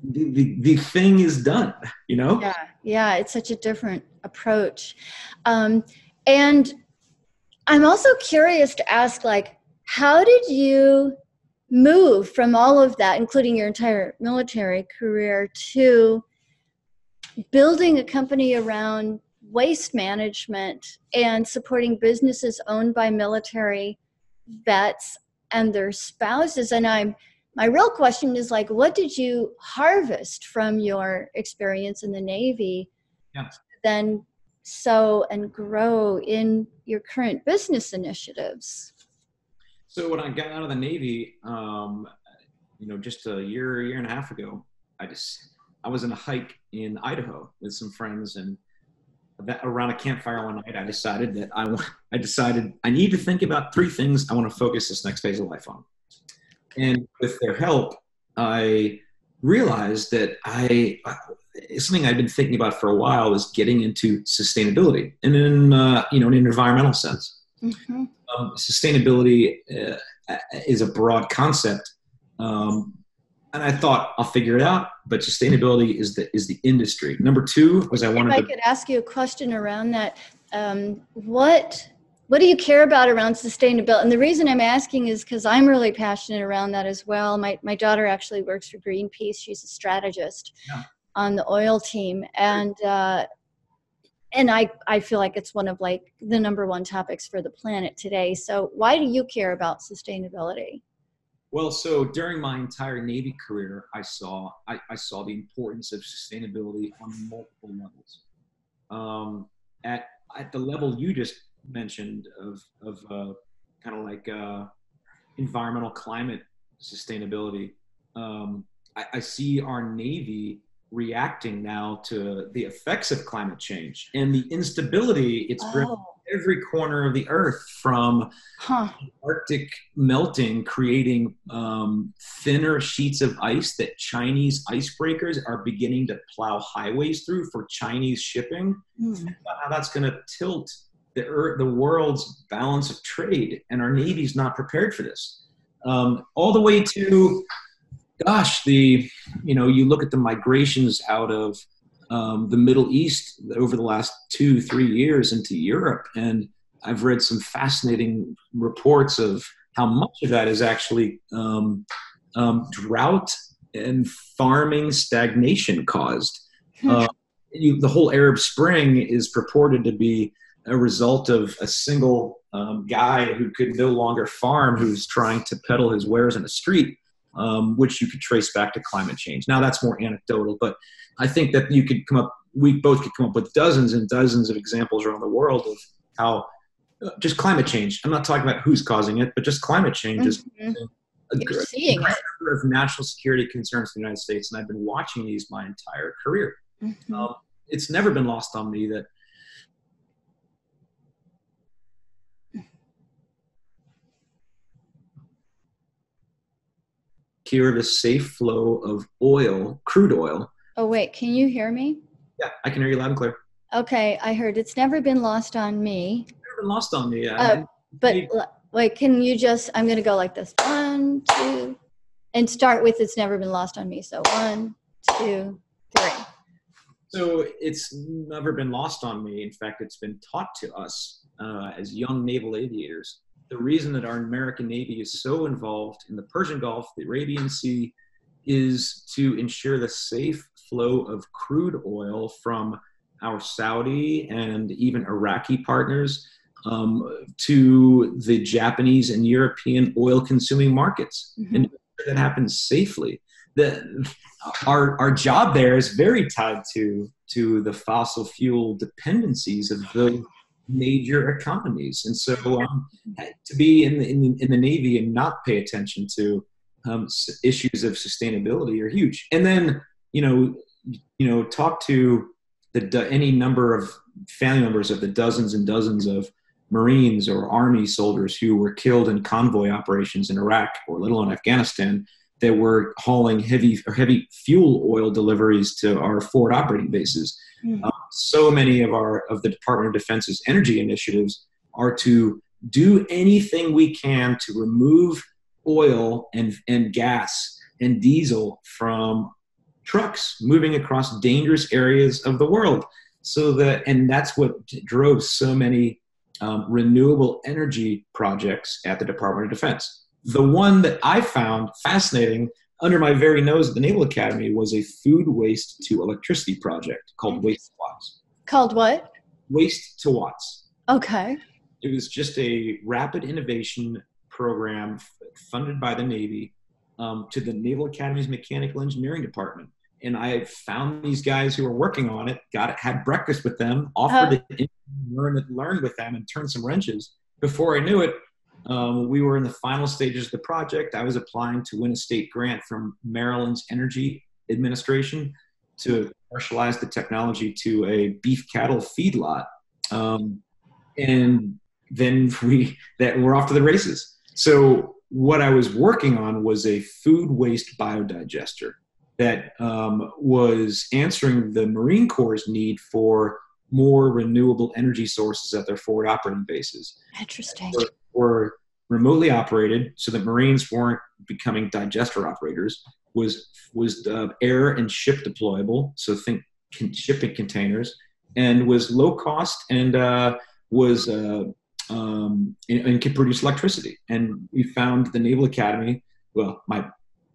the, the, the thing is done. You know. Yeah, yeah. It's such a different approach, um, and I'm also curious to ask, like, how did you move from all of that, including your entire military career, to building a company around waste management and supporting businesses owned by military vets and their spouses. And I'm my real question is like, what did you harvest from your experience in the Navy? Yeah. Then sow and grow in your current business initiatives. So when I got out of the Navy, um, you know, just a year, year and a half ago, I just I was in a hike in Idaho with some friends, and that, around a campfire one night, I decided that I I decided I need to think about three things I want to focus this next phase of life on. And with their help, I realized that I something I've been thinking about for a while was getting into sustainability, and in uh, you know in an environmental sense. Mm-hmm. Um, sustainability uh, is a broad concept, um, and I thought I'll figure it out. But sustainability is the is the industry. Number two was I wanted. If I to, could ask you a question around that, um, what what do you care about around sustainability? And the reason I'm asking is because I'm really passionate around that as well. My my daughter actually works for Greenpeace. She's a strategist yeah. on the oil team, and uh, and I I feel like it's one of like the number one topics for the planet today. So why do you care about sustainability? Well, so during my entire Navy career, I saw I, I saw the importance of sustainability on multiple levels. Um, at at the level you just mentioned of of uh, kind of like uh, environmental climate sustainability, um, I, I see our Navy reacting now to the effects of climate change and the instability it's oh. bringing every corner of the earth from huh. arctic melting creating um, thinner sheets of ice that chinese icebreakers are beginning to plow highways through for chinese shipping mm. how that's going to tilt the, earth, the world's balance of trade and our navy's not prepared for this um, all the way to gosh, the you know you look at the migrations out of um, the Middle East over the last two three years into Europe, and I've read some fascinating reports of how much of that is actually um, um, drought and farming stagnation caused. Hmm. Uh, you, the whole Arab Spring is purported to be a result of a single um, guy who could no longer farm, who's trying to peddle his wares in the street um, which you could trace back to climate change. Now that's more anecdotal, but I think that you could come up, we both could come up with dozens and dozens of examples around the world of how uh, just climate change. I'm not talking about who's causing it, but just climate change is mm-hmm. a, You're seeing it. of national security concerns in the United States, and I've been watching these my entire career. Mm-hmm. Um, it's never been lost on me that secure the safe flow of oil, crude oil. Oh, wait, can you hear me? Yeah, I can hear you loud and clear. Okay, I heard it's never been lost on me. never been lost on me. Uh, but wait, can you just, I'm going to go like this one, two, and start with it's never been lost on me. So one, two, three. So it's never been lost on me. In fact, it's been taught to us uh, as young naval aviators the reason that our American Navy is so involved in the Persian Gulf, the Arabian Sea, is to ensure the safe flow of crude oil from our Saudi and even Iraqi partners um, to the Japanese and European oil consuming markets. Mm-hmm. And that happens safely. The, our, our job there is very tied to, to the fossil fuel dependencies of those major economies. And so um, to be in the, in, in, the Navy and not pay attention to um, issues of sustainability are huge. And then, you know, you know, talk to the any number of family members of the dozens and dozens of Marines or Army soldiers who were killed in convoy operations in Iraq or little in Afghanistan that were hauling heavy or heavy fuel oil deliveries to our forward operating bases. Mm. Um, so many of our of the Department of Defense's energy initiatives are to do anything we can to remove oil and, and gas and diesel from trucks moving across dangerous areas of the world. So that and that's what drove so many um, renewable energy projects at the department of defense. The one that i found fascinating under my very nose at the naval academy was a food waste to electricity project called waste to watts Called what? Waste to Watts. Okay. It was just a rapid innovation program funded by the Navy um, to the Naval Academy's Mechanical Engineering Department. And I found these guys who were working on it, got it, had breakfast with them, offered uh, to learn, learn with them, and turn some wrenches. Before I knew it, um, we were in the final stages of the project. I was applying to win a state grant from Maryland's Energy Administration to commercialize the technology to a beef cattle feedlot. Um, and then we that we're off to the races. So what I was working on was a food waste biodigester that um, was answering the Marine Corps' need for more renewable energy sources at their forward operating bases. Interesting. Were remotely operated, so that Marines weren't becoming digester operators. Was was air and ship deployable, so think shipping containers, and was low cost and uh, was uh, um, and, and could produce electricity. And we found the Naval Academy. Well, my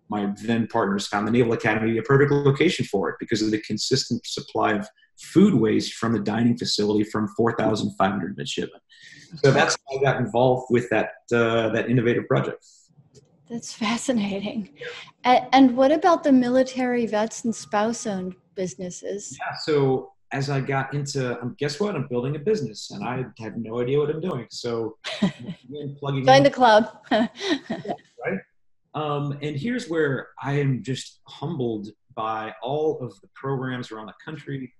my then partners found the Naval Academy a perfect location for it because of the consistent supply of food waste from the dining facility from 4,500 midshipmen. So that's how I got involved with that uh, that innovative project. That's fascinating. And what about the military vets and spouse-owned businesses? Yeah, so as I got into, um, guess what? I'm building a business, and I have no idea what I'm doing. So, plugging join in. the club, right? Um, and here's where I am just humbled by all of the programs around the country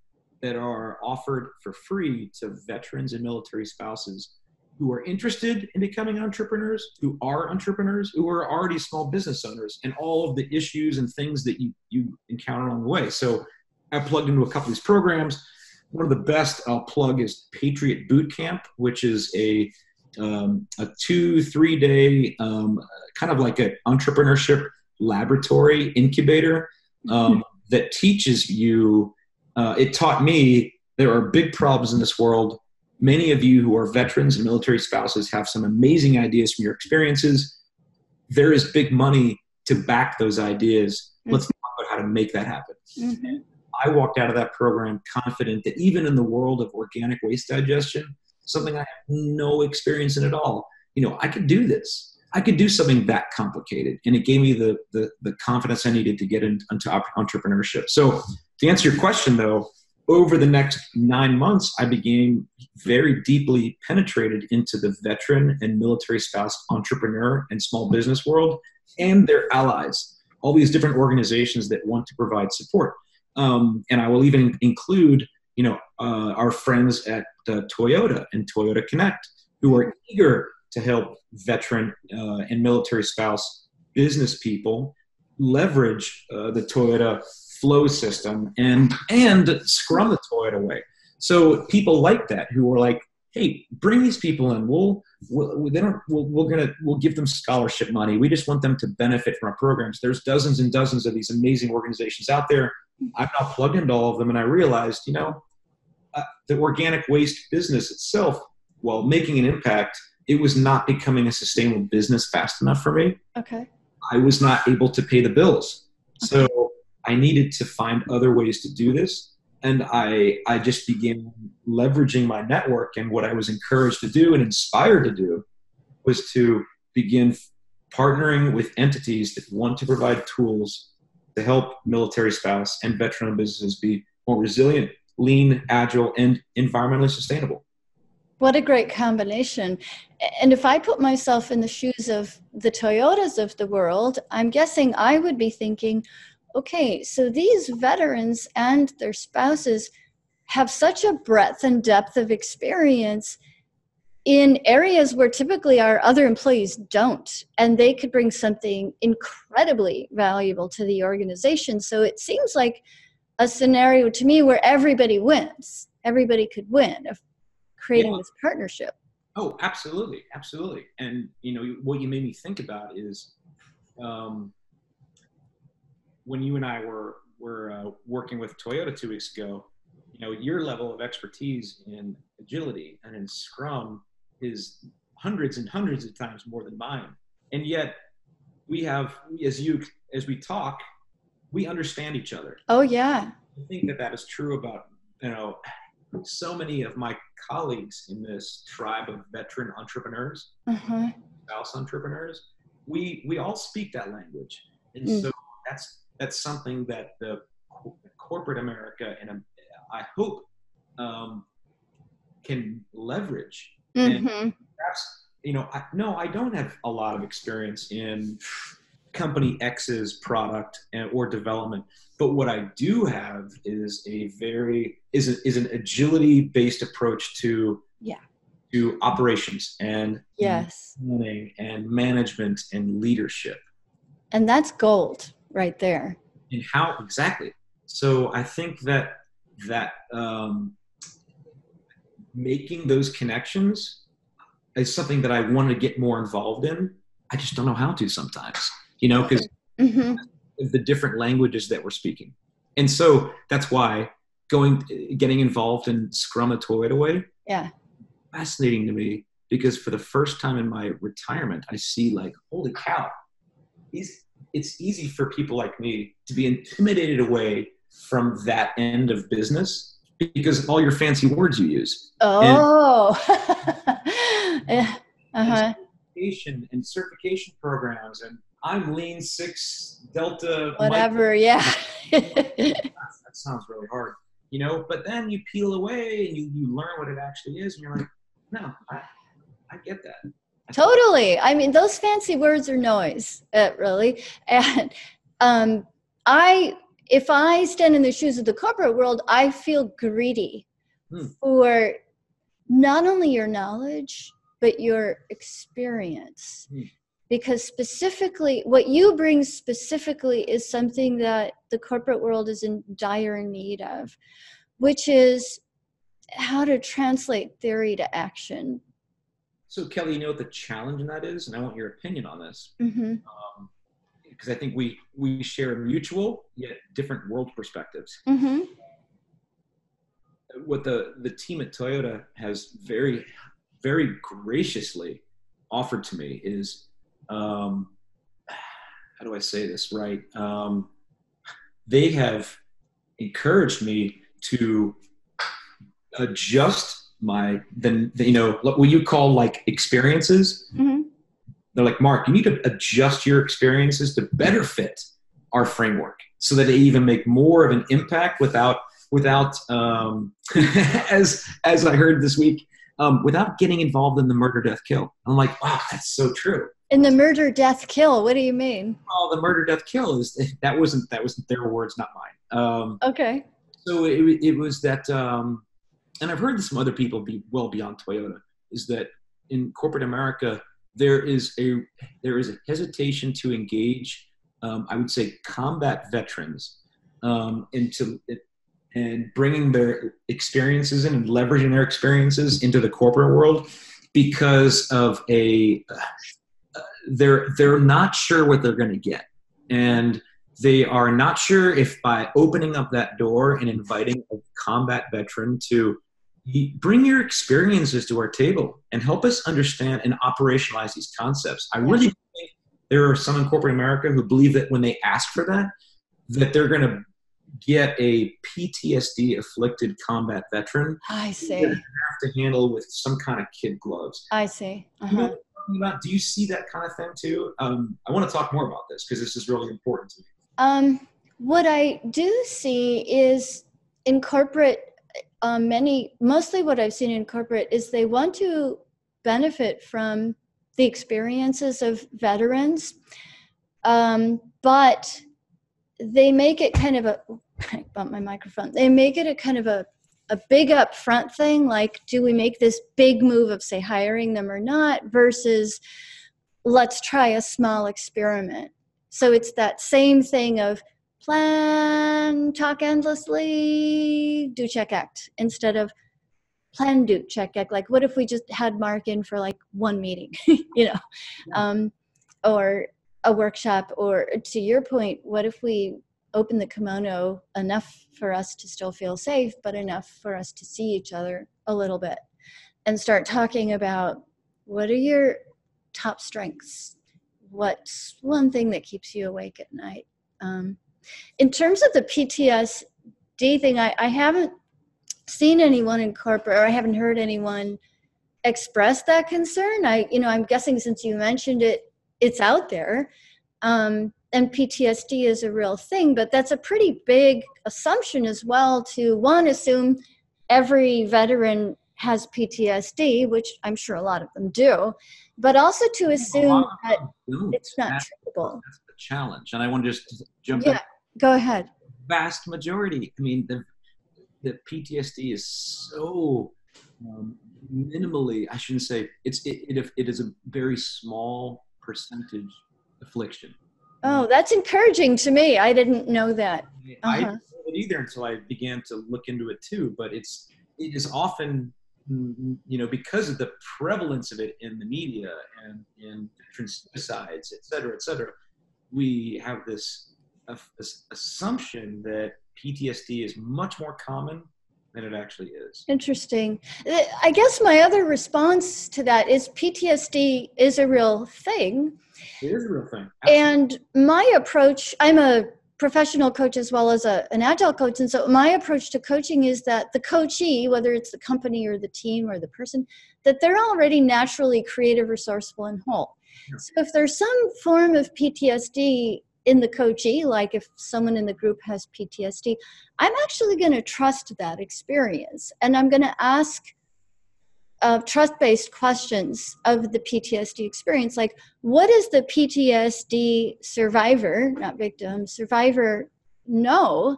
that are offered for free to veterans and military spouses who are interested in becoming entrepreneurs, who are entrepreneurs, who are already small business owners, and all of the issues and things that you, you encounter along the way. So I plugged into a couple of these programs. One of the best I'll plug is Patriot Boot Camp, which is a um, a two three day um, kind of like an entrepreneurship laboratory incubator um, that teaches you. Uh, it taught me there are big problems in this world. Many of you who are veterans and military spouses have some amazing ideas from your experiences. There is big money to back those ideas. Mm-hmm. Let's talk about how to make that happen. Mm-hmm. I walked out of that program confident that even in the world of organic waste digestion, something I have no experience in at all. You know, I could do this. I could do something that complicated, and it gave me the the, the confidence I needed to get in, into entrepreneurship. So, to answer your question, though, over the next nine months, I became very deeply penetrated into the veteran and military spouse entrepreneur and small business world and their allies, all these different organizations that want to provide support. Um, and I will even include, you know, uh, our friends at uh, Toyota and Toyota Connect, who are eager to help veteran uh, and military spouse business people leverage uh, the Toyota flow system and and scrum the Toyota away. So people like that who are like, hey, bring these people in. We'll, we'll they don't we'll, we're gonna we'll give them scholarship money. We just want them to benefit from our programs. There's dozens and dozens of these amazing organizations out there. I've now plugged into all of them, and I realized, you know, uh, the organic waste business itself, while making an impact, it was not becoming a sustainable business fast enough for me. Okay. I was not able to pay the bills. So I needed to find other ways to do this. And I, I just began leveraging my network. And what I was encouraged to do and inspired to do was to begin partnering with entities that want to provide tools to help military spouse and veteran businesses be more resilient, lean, agile, and environmentally sustainable. What a great combination. And if I put myself in the shoes of the Toyotas of the world, I'm guessing I would be thinking, okay, so these veterans and their spouses have such a breadth and depth of experience in areas where typically our other employees don't and they could bring something incredibly valuable to the organization. So it seems like a scenario to me where everybody wins. Everybody could win of creating yeah. this partnership. Oh absolutely. Absolutely. And you know what you made me think about is um, when you and i were were uh, working with toyota two weeks ago you know your level of expertise in agility and in scrum is hundreds and hundreds of times more than mine. And yet we have, as you, as we talk, we understand each other. Oh yeah. I think that that is true about, you know, so many of my colleagues in this tribe of veteran entrepreneurs, uh-huh. spouse entrepreneurs, we, we all speak that language. And mm. so that's, that's something that the corporate America and um, I hope um, can leverage. Mm-hmm. And perhaps, you know, I, no, I don't have a lot of experience in company X's product and, or development. But what I do have is a very is a, is an agility based approach to yeah. to operations and yes. planning and management and leadership. And that's gold right there. And how exactly. So i think that that um, making those connections is something that i want to get more involved in. I just don't know how to sometimes you know because mm-hmm. the different languages that we're speaking. And so that's why going getting involved in scrum a toyota way yeah. fascinating to me because for the first time in my retirement i see like holy cow it's, it's easy for people like me to be intimidated away from that end of business because all your fancy words you use oh yeah. uh-huh. certification and certification programs and i'm lean six delta whatever yeah that sounds really hard you know but then you peel away and you, you learn what it actually is and you're like no i, I get that totally. I mean those fancy words are noise uh, really. And um, i if i stand in the shoes of the corporate world i feel greedy hmm. for not only your knowledge but your experience. Hmm. Because specifically what you bring specifically is something that the corporate world is in dire need of which is how to translate theory to action so kelly you know what the challenge in that is and i want your opinion on this mm-hmm. um, because i think we we share mutual yet different world perspectives mm-hmm. what the the team at toyota has very very graciously offered to me is um, how do I say this right? Um, they have encouraged me to adjust my then you know what you call like experiences. Mm-hmm. They're like, Mark, you need to adjust your experiences to better fit our framework so that they even make more of an impact without without um, as as I heard this week um, without getting involved in the murder death kill. I'm like, wow, that's so true. In the murder death kill, what do you mean? Oh, the murder death kill is that wasn't that wasn't their words, not mine. Um, okay. So it, it was that, um, and I've heard this from other people be well beyond Toyota. Is that in corporate America there is a there is a hesitation to engage. Um, I would say combat veterans um, into and bringing their experiences in and leveraging their experiences into the corporate world because of a uh, they're they're not sure what they're going to get and they are not sure if by opening up that door and inviting a combat veteran to bring your experiences to our table and help us understand and operationalize these concepts i really think there are some in corporate america who believe that when they ask for that that they're going to get a PTSD afflicted combat veteran. I see. Have to handle with some kind of kid gloves. I see. Uh-huh. Do you see that kind of thing too? Um, I want to talk more about this because this is really important to me. Um, what I do see is in corporate, um, many, mostly what I've seen in corporate is they want to benefit from the experiences of veterans, um, but they make it kind of a I bumped my microphone. They make it a kind of a a big upfront thing, like do we make this big move of say hiring them or not, versus let's try a small experiment. So it's that same thing of plan, talk endlessly, do check act instead of plan, do check act. Like, what if we just had Mark in for like one meeting, you know, um, or a workshop? Or to your point, what if we open the kimono enough for us to still feel safe, but enough for us to see each other a little bit and start talking about what are your top strengths? What's one thing that keeps you awake at night? Um, in terms of the PTSD thing, I, I haven't seen anyone in corporate or I haven't heard anyone express that concern. I, you know, I'm guessing since you mentioned it, it's out there. Um, and PTSD is a real thing, but that's a pretty big assumption as well to one, assume every veteran has PTSD, which I'm sure a lot of them do, but also to assume that it's not that's, treatable. That's the challenge. And I want to just jump yeah, in. go ahead. Vast majority. I mean, the, the PTSD is so um, minimally, I shouldn't say it's it, it, it is a very small percentage affliction. Oh, that's encouraging to me. I didn't know that. Uh-huh. I didn't know it either until I began to look into it too. But it's it is often you know because of the prevalence of it in the media and in different suicides, et cetera, et cetera. We have this, uh, this assumption that PTSD is much more common than it actually is. Interesting. I guess my other response to that is PTSD is a real thing. It is a real thing. Absolutely. And my approach, I'm a professional coach as well as a, an agile coach. And so my approach to coaching is that the coachee, whether it's the company or the team or the person, that they're already naturally creative, resourceful, and whole. So if there's some form of PTSD in the coachee, like if someone in the group has PTSD, I'm actually going to trust that experience and I'm going to ask uh, trust based questions of the PTSD experience. Like, what does the PTSD survivor, not victim, survivor know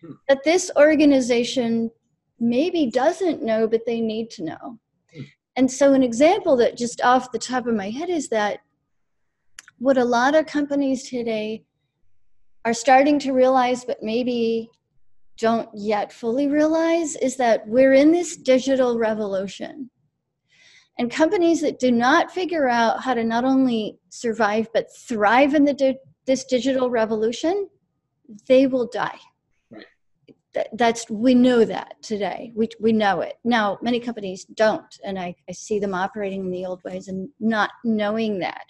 hmm. that this organization maybe doesn't know, but they need to know? Hmm. And so, an example that just off the top of my head is that what a lot of companies today are starting to realize, but maybe don't yet fully realize, is that we're in this digital revolution. And companies that do not figure out how to not only survive but thrive in the di- this digital revolution, they will die. That, that's we know that today. We, we know it. Now many companies don't and I, I see them operating in the old ways and not knowing that.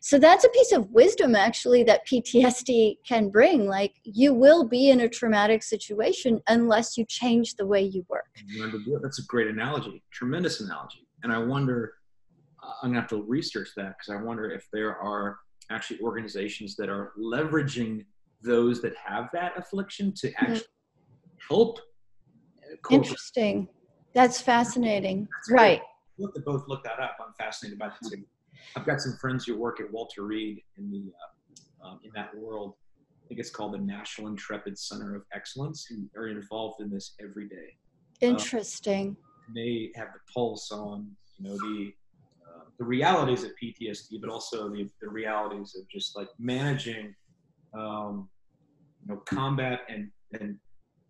So that's a piece of wisdom actually that ptsd can bring. Like you will be in a traumatic situation unless you change the way you work. That's a great analogy tremendous analogy and i wonder uh, i'm going to have to research that because i wonder if there are actually organizations that are leveraging those that have that affliction to mm-hmm. actually help. Interesting. That's fascinating. That's right. Look, to both look that up. I'm fascinated by that too. I've got some friends who work at Walter Reed in the uh, um, in that world. I think it's called the National Intrepid Center of Excellence, who are involved in this every day. Um, Interesting. Um, they have the pulse on you know the uh, the realities of PTSD, but also the, the realities of just like managing um, you know combat and and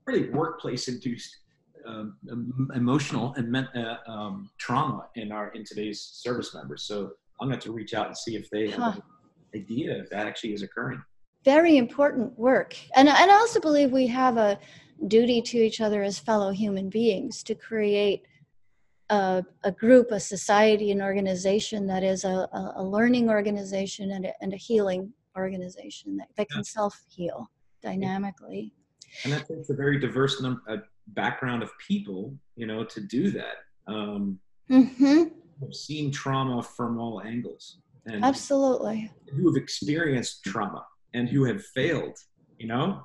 really workplace induced um, emotional and uh, um, trauma in our in today's service members. So I'm going to, to reach out and see if they have huh. an idea if that actually is occurring. Very important work, and and I also believe we have a duty to each other as fellow human beings to create a, a group, a society, an organization that is a, a learning organization and a, and a healing organization that, that can self heal dynamically. And that takes a very diverse num- background of people you know to do that. Um mm-hmm. have seen trauma from all angles. And absolutely. who have experienced trauma and who have failed you know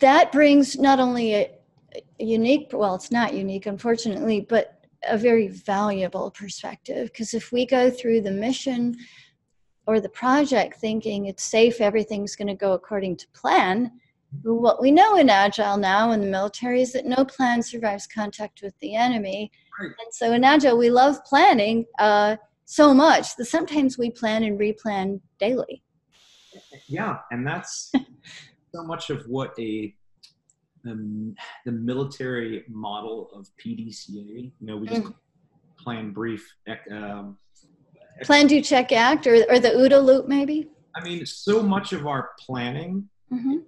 that brings not only a, a unique well it's not unique unfortunately but a very valuable perspective. Because if we go through the mission or the project thinking it's safe everything's going to go according to plan what we know in agile now in the military is that no plan survives contact with the enemy. Right. and so in agile we love planning uh, so much that sometimes we plan and replan daily. Yeah and that's so much of what a um, the military model of pdca you know we just mm. plan brief um, plan do check act or, or the OODA loop maybe i mean so much of our planning mm-hmm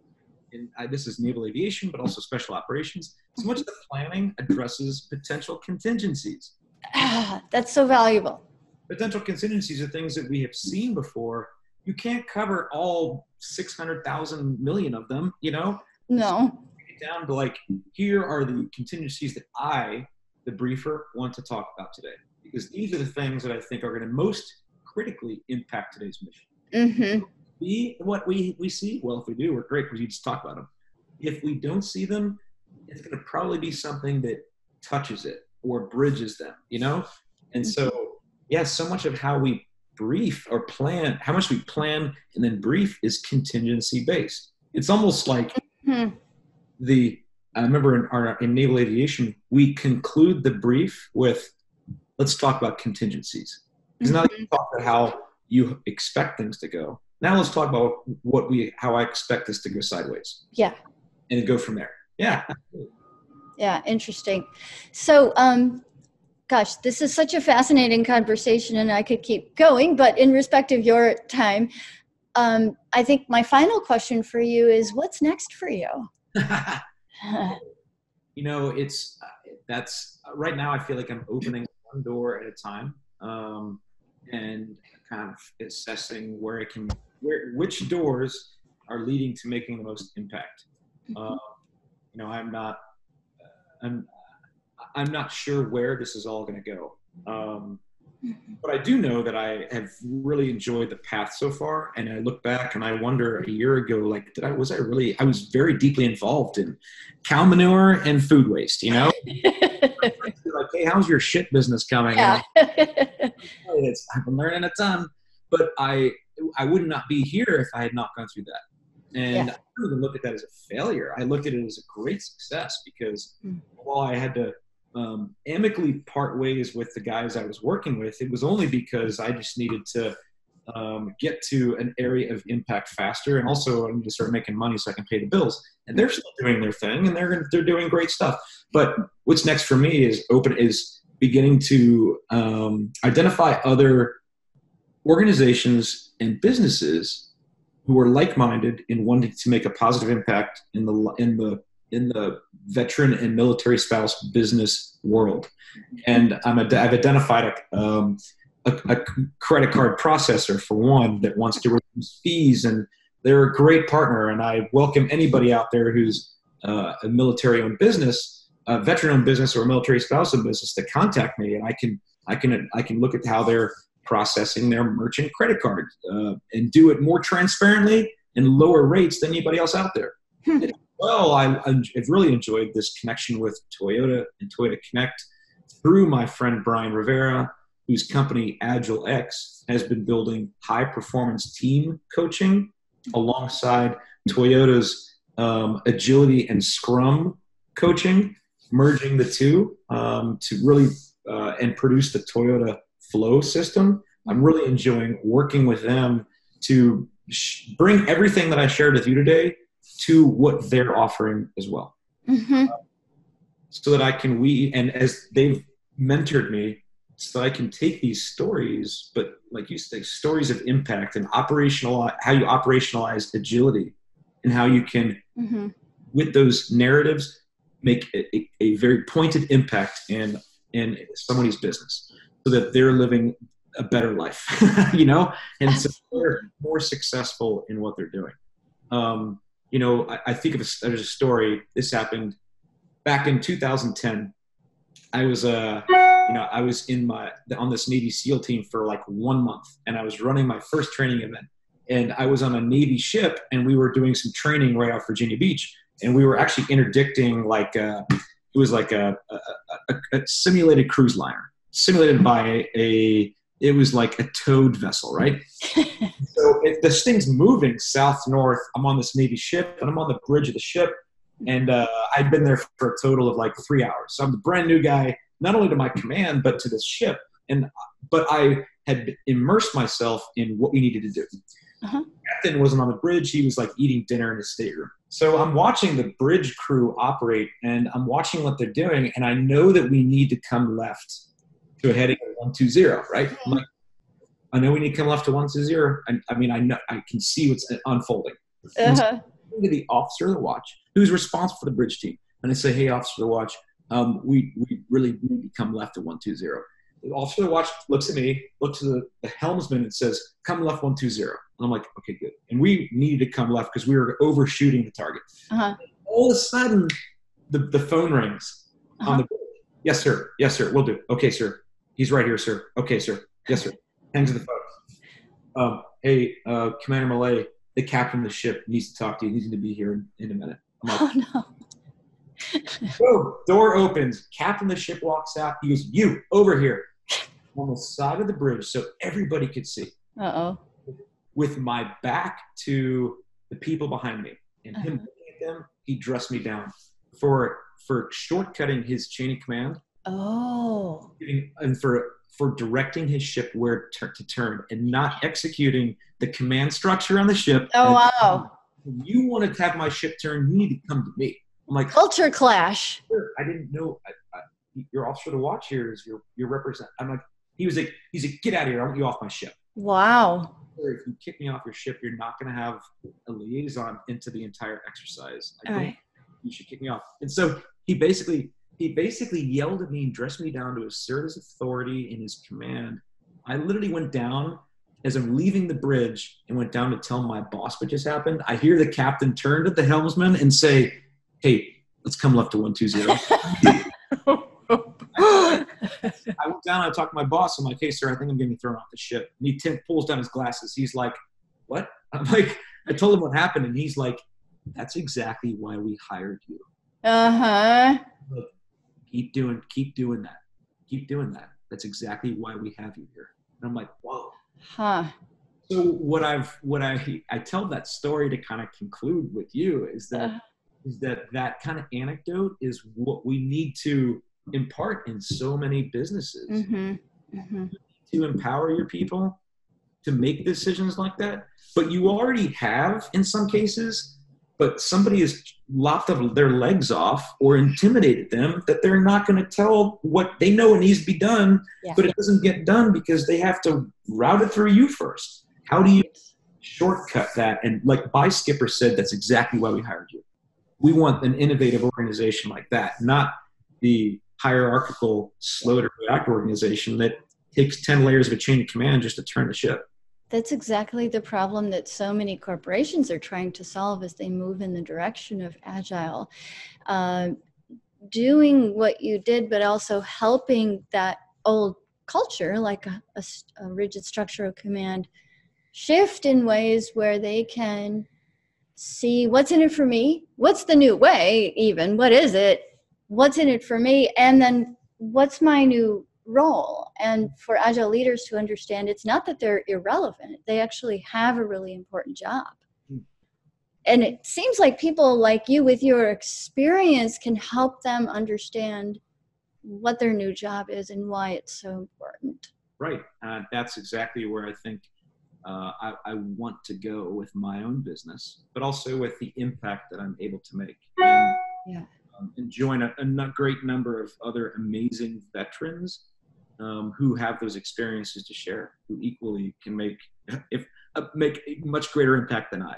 in, uh, this is naval aviation, but also special operations. So much of the planning addresses potential contingencies. Ah, that's so valuable. Potential contingencies are things that we have seen before. You can't cover all 600,000 million of them, you know? No. So down to like, here are the contingencies that I, the briefer, want to talk about today. Because these are the things that I think are going to most critically impact today's mission. Mm-hmm see what we, we see? Well, if we do, we're great because you just talk about them. If we don't see them, it's going to probably be something that touches it or bridges them, you know? And so, yeah, so much of how we brief or plan, how much we plan and then brief is contingency based. It's almost like mm-hmm. the I remember in, our, in naval aviation, we conclude the brief with, let's talk about contingencies. Because now you talk about how you expect things to go. Now let's talk about what we, how I expect this to go sideways. Yeah. And go from there. Yeah. Yeah, interesting. So, um, gosh, this is such a fascinating conversation, and I could keep going. But in respect of your time, um, I think my final question for you is, what's next for you? you know, it's that's right now. I feel like I'm opening one door at a time, um, and kind of assessing where I can, where which doors are leading to making the most impact. Uh, you know, I'm not, I'm, I'm not sure where this is all going to go. Um, but I do know that I have really enjoyed the path so far. And I look back and I wonder a year ago, like, did I, was I really, I was very deeply involved in cow manure and food waste, you know? like, hey, how's your shit business coming? Yeah. it's, I've been learning a ton, but I, I would not be here if I had not gone through that. And yeah. I don't even look at that as a failure. I look at it as a great success because mm. while I had to um, amicably part ways with the guys I was working with, it was only because I just needed to um, get to an area of impact faster, and also I need to start making money so I can pay the bills. And they're still doing their thing, and they're they're doing great stuff. But what's next for me is open is beginning to um, identify other organizations and businesses who are like-minded in wanting to make a positive impact in the in the in the veteran and military spouse business world. And I'm a, I've identified a, um, a, a, credit card processor for one that wants to reduce fees, and they're a great partner. And I welcome anybody out there who's uh, a military-owned business, a veteran-owned business, or a military spouse-owned business to contact me, and I can I can I can look at how they're processing their merchant credit card uh, and do it more transparently and lower rates than anybody else out there. Well, I, have really enjoyed this connection with Toyota and Toyota Connect through my friend Brian Rivera, whose company AGLX has been building high performance team coaching alongside Toyota's um, agility and Scrum coaching, merging the two um, to really uh, and produce the Toyota Flow system. I'm really enjoying working with them to sh- bring everything that I shared with you today to what they're offering as well. Mm-hmm. so that I can we and as they've mentored me, so that I can take these stories, but like you said, stories of impact and operational how you operationalize agility and how you can mm-hmm. with those narratives make a, a, very pointed impact in in somebody's business so that they're living a better life you know and so they're more successful in what they're doing um, you know, I, I think of a, there's a story. This happened back in 2010. I was uh, you know, I was in my on this Navy SEAL team for like one month, and I was running my first training event. And I was on a Navy ship, and we were doing some training right off Virginia Beach, and we were actually interdicting like uh, it was like a, a, a, a simulated cruise liner, simulated by a it was like a towed vessel, right? so if this thing's moving south north, I'm on this Navy ship and I'm on the bridge of the ship, and uh, I'd been there for a total of like three hours. So I'm the brand new guy, not only to my command but to this ship, and but I had immersed myself in what we needed to do. Uh-huh. Captain wasn't on the bridge; he was like eating dinner in his stateroom. So I'm watching the bridge crew operate, and I'm watching what they're doing, and I know that we need to come left to a heading of one two zero, right? Like, i know we need to come left to one two zero. I, I mean, I know I can see what's unfolding. Uh-huh. To the officer of the watch, who's responsible for the bridge team, and I say, "Hey, officer of the watch, um, we we really need to come left to one two zero. The officer of the watch looks at me, looks at the, the helmsman, and says, "Come left one two zero. And I'm like, "Okay, good." And we needed to come left because we were overshooting the target. Uh-huh. All of a sudden, the, the phone rings uh-huh. on the bridge. Yes, sir. Yes, sir. We'll do. Okay, sir. He's right here, sir. Okay, sir. Yes, sir. Hangs the phone. Um, hey, uh, Commander Malay, the captain of the ship needs to talk to you. He's going to be here in, in a minute. I'm like, oh, no. Boom, door opens. Captain of the ship walks out. He goes, You, over here. On the side of the bridge so everybody could see. Uh oh. With my back to the people behind me. And him uh-huh. at them, he dressed me down. for for shortcutting his chain of command. Oh. And for for directing his ship where to turn and not executing the command structure on the ship. Oh wow! You want to have my ship turn? You need to come to me. I'm like culture clash. I didn't know. I, I, your officer to watch here is your your represent. I'm like he was like he's like get out of here. I want you off my ship. Wow. If you kick me off your ship, you're not going to have a liaison into the entire exercise. I All right. You should kick me off. And so he basically he basically yelled at me and dressed me down to assert his authority in his command. I literally went down as I'm leaving the bridge and went down to tell my boss what just happened. I hear the captain turn to the helmsman and say, Hey, let's come left to 120. I went down, and I talked to my boss. I'm like, Hey, sir, I think I'm getting thrown off the ship. And he t- pulls down his glasses. He's like, What? I'm like, I told him what happened. And he's like, That's exactly why we hired you. Uh huh keep doing keep doing that. Keep doing that. That's exactly why we have you here. And i'm like whoa. Huh. So what i've what i i tell that story to kind of conclude with you is that uh. is that that kind of anecdote is what we need to impart in so many businesses. Mm-hmm. Mm-hmm. to empower your people to make decisions like that. But you already have in some cases but somebody has lopped their legs off or intimidated them that they're not going to tell what they know it needs to be done, yeah. but it doesn't get done because they have to route it through you first. How do you shortcut that? And like By Skipper said, that's exactly why we hired you. We want an innovative organization like that, not the hierarchical, slow to react organization that takes 10 layers of a chain of command just to turn the ship. That's exactly the problem that so many corporations are trying to solve as they move in the direction of agile. Uh, doing what you did, but also helping that old culture, like a, a, a rigid structure of command, shift in ways where they can see what's in it for me, what's the new way, even, what is it, what's in it for me, and then what's my new role. And for agile leaders to understand it's not that they're irrelevant. They actually have a really important job. Hmm. and it seems like people like you with your experience can help them understand what their new job is and why it's so important. Right. Uh, that's exactly where i think uh, I, I, want to go with my own business but also with the impact that i'm able to make. And, yeah. um, and join a, a great number of other amazing veterans um, who have those experiences to share, who equally can make if uh, make a much greater impact than I.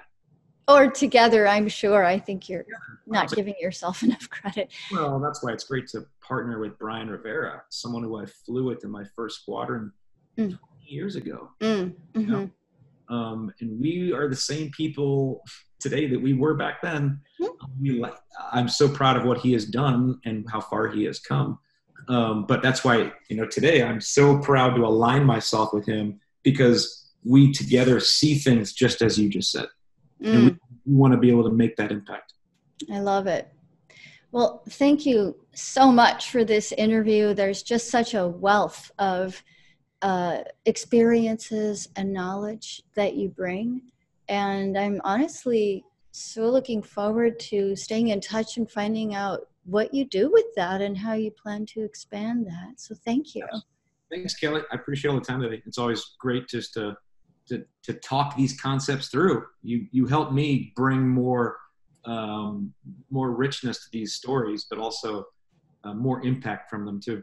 Or together, I'm sure. I think you're not giving yourself enough credit. Well, that's why it's great to partner with Brian Rivera, someone who I flew with in my first squadron mm. 20 years ago. Mm. Mm-hmm. You know? um, and we are the same people today that we were back then. Mm. We, I'm so proud of what he has done and how far he has come. Um, but that's why, you know, today I'm so proud to align myself with him because we together see things just as you just said. Mm. And we, we want to be able to make that impact. I love it. Well, thank you so much for this interview. There's just such a wealth of uh, experiences and knowledge that you bring. And I'm honestly so looking forward to staying in touch and finding out what you do with that and how you plan to expand that. So thank you. Thanks, Kelly. I appreciate all the time today. It's always great just to to to talk these concepts through. You you help me bring more um, more richness to these stories, but also uh, more impact from them too.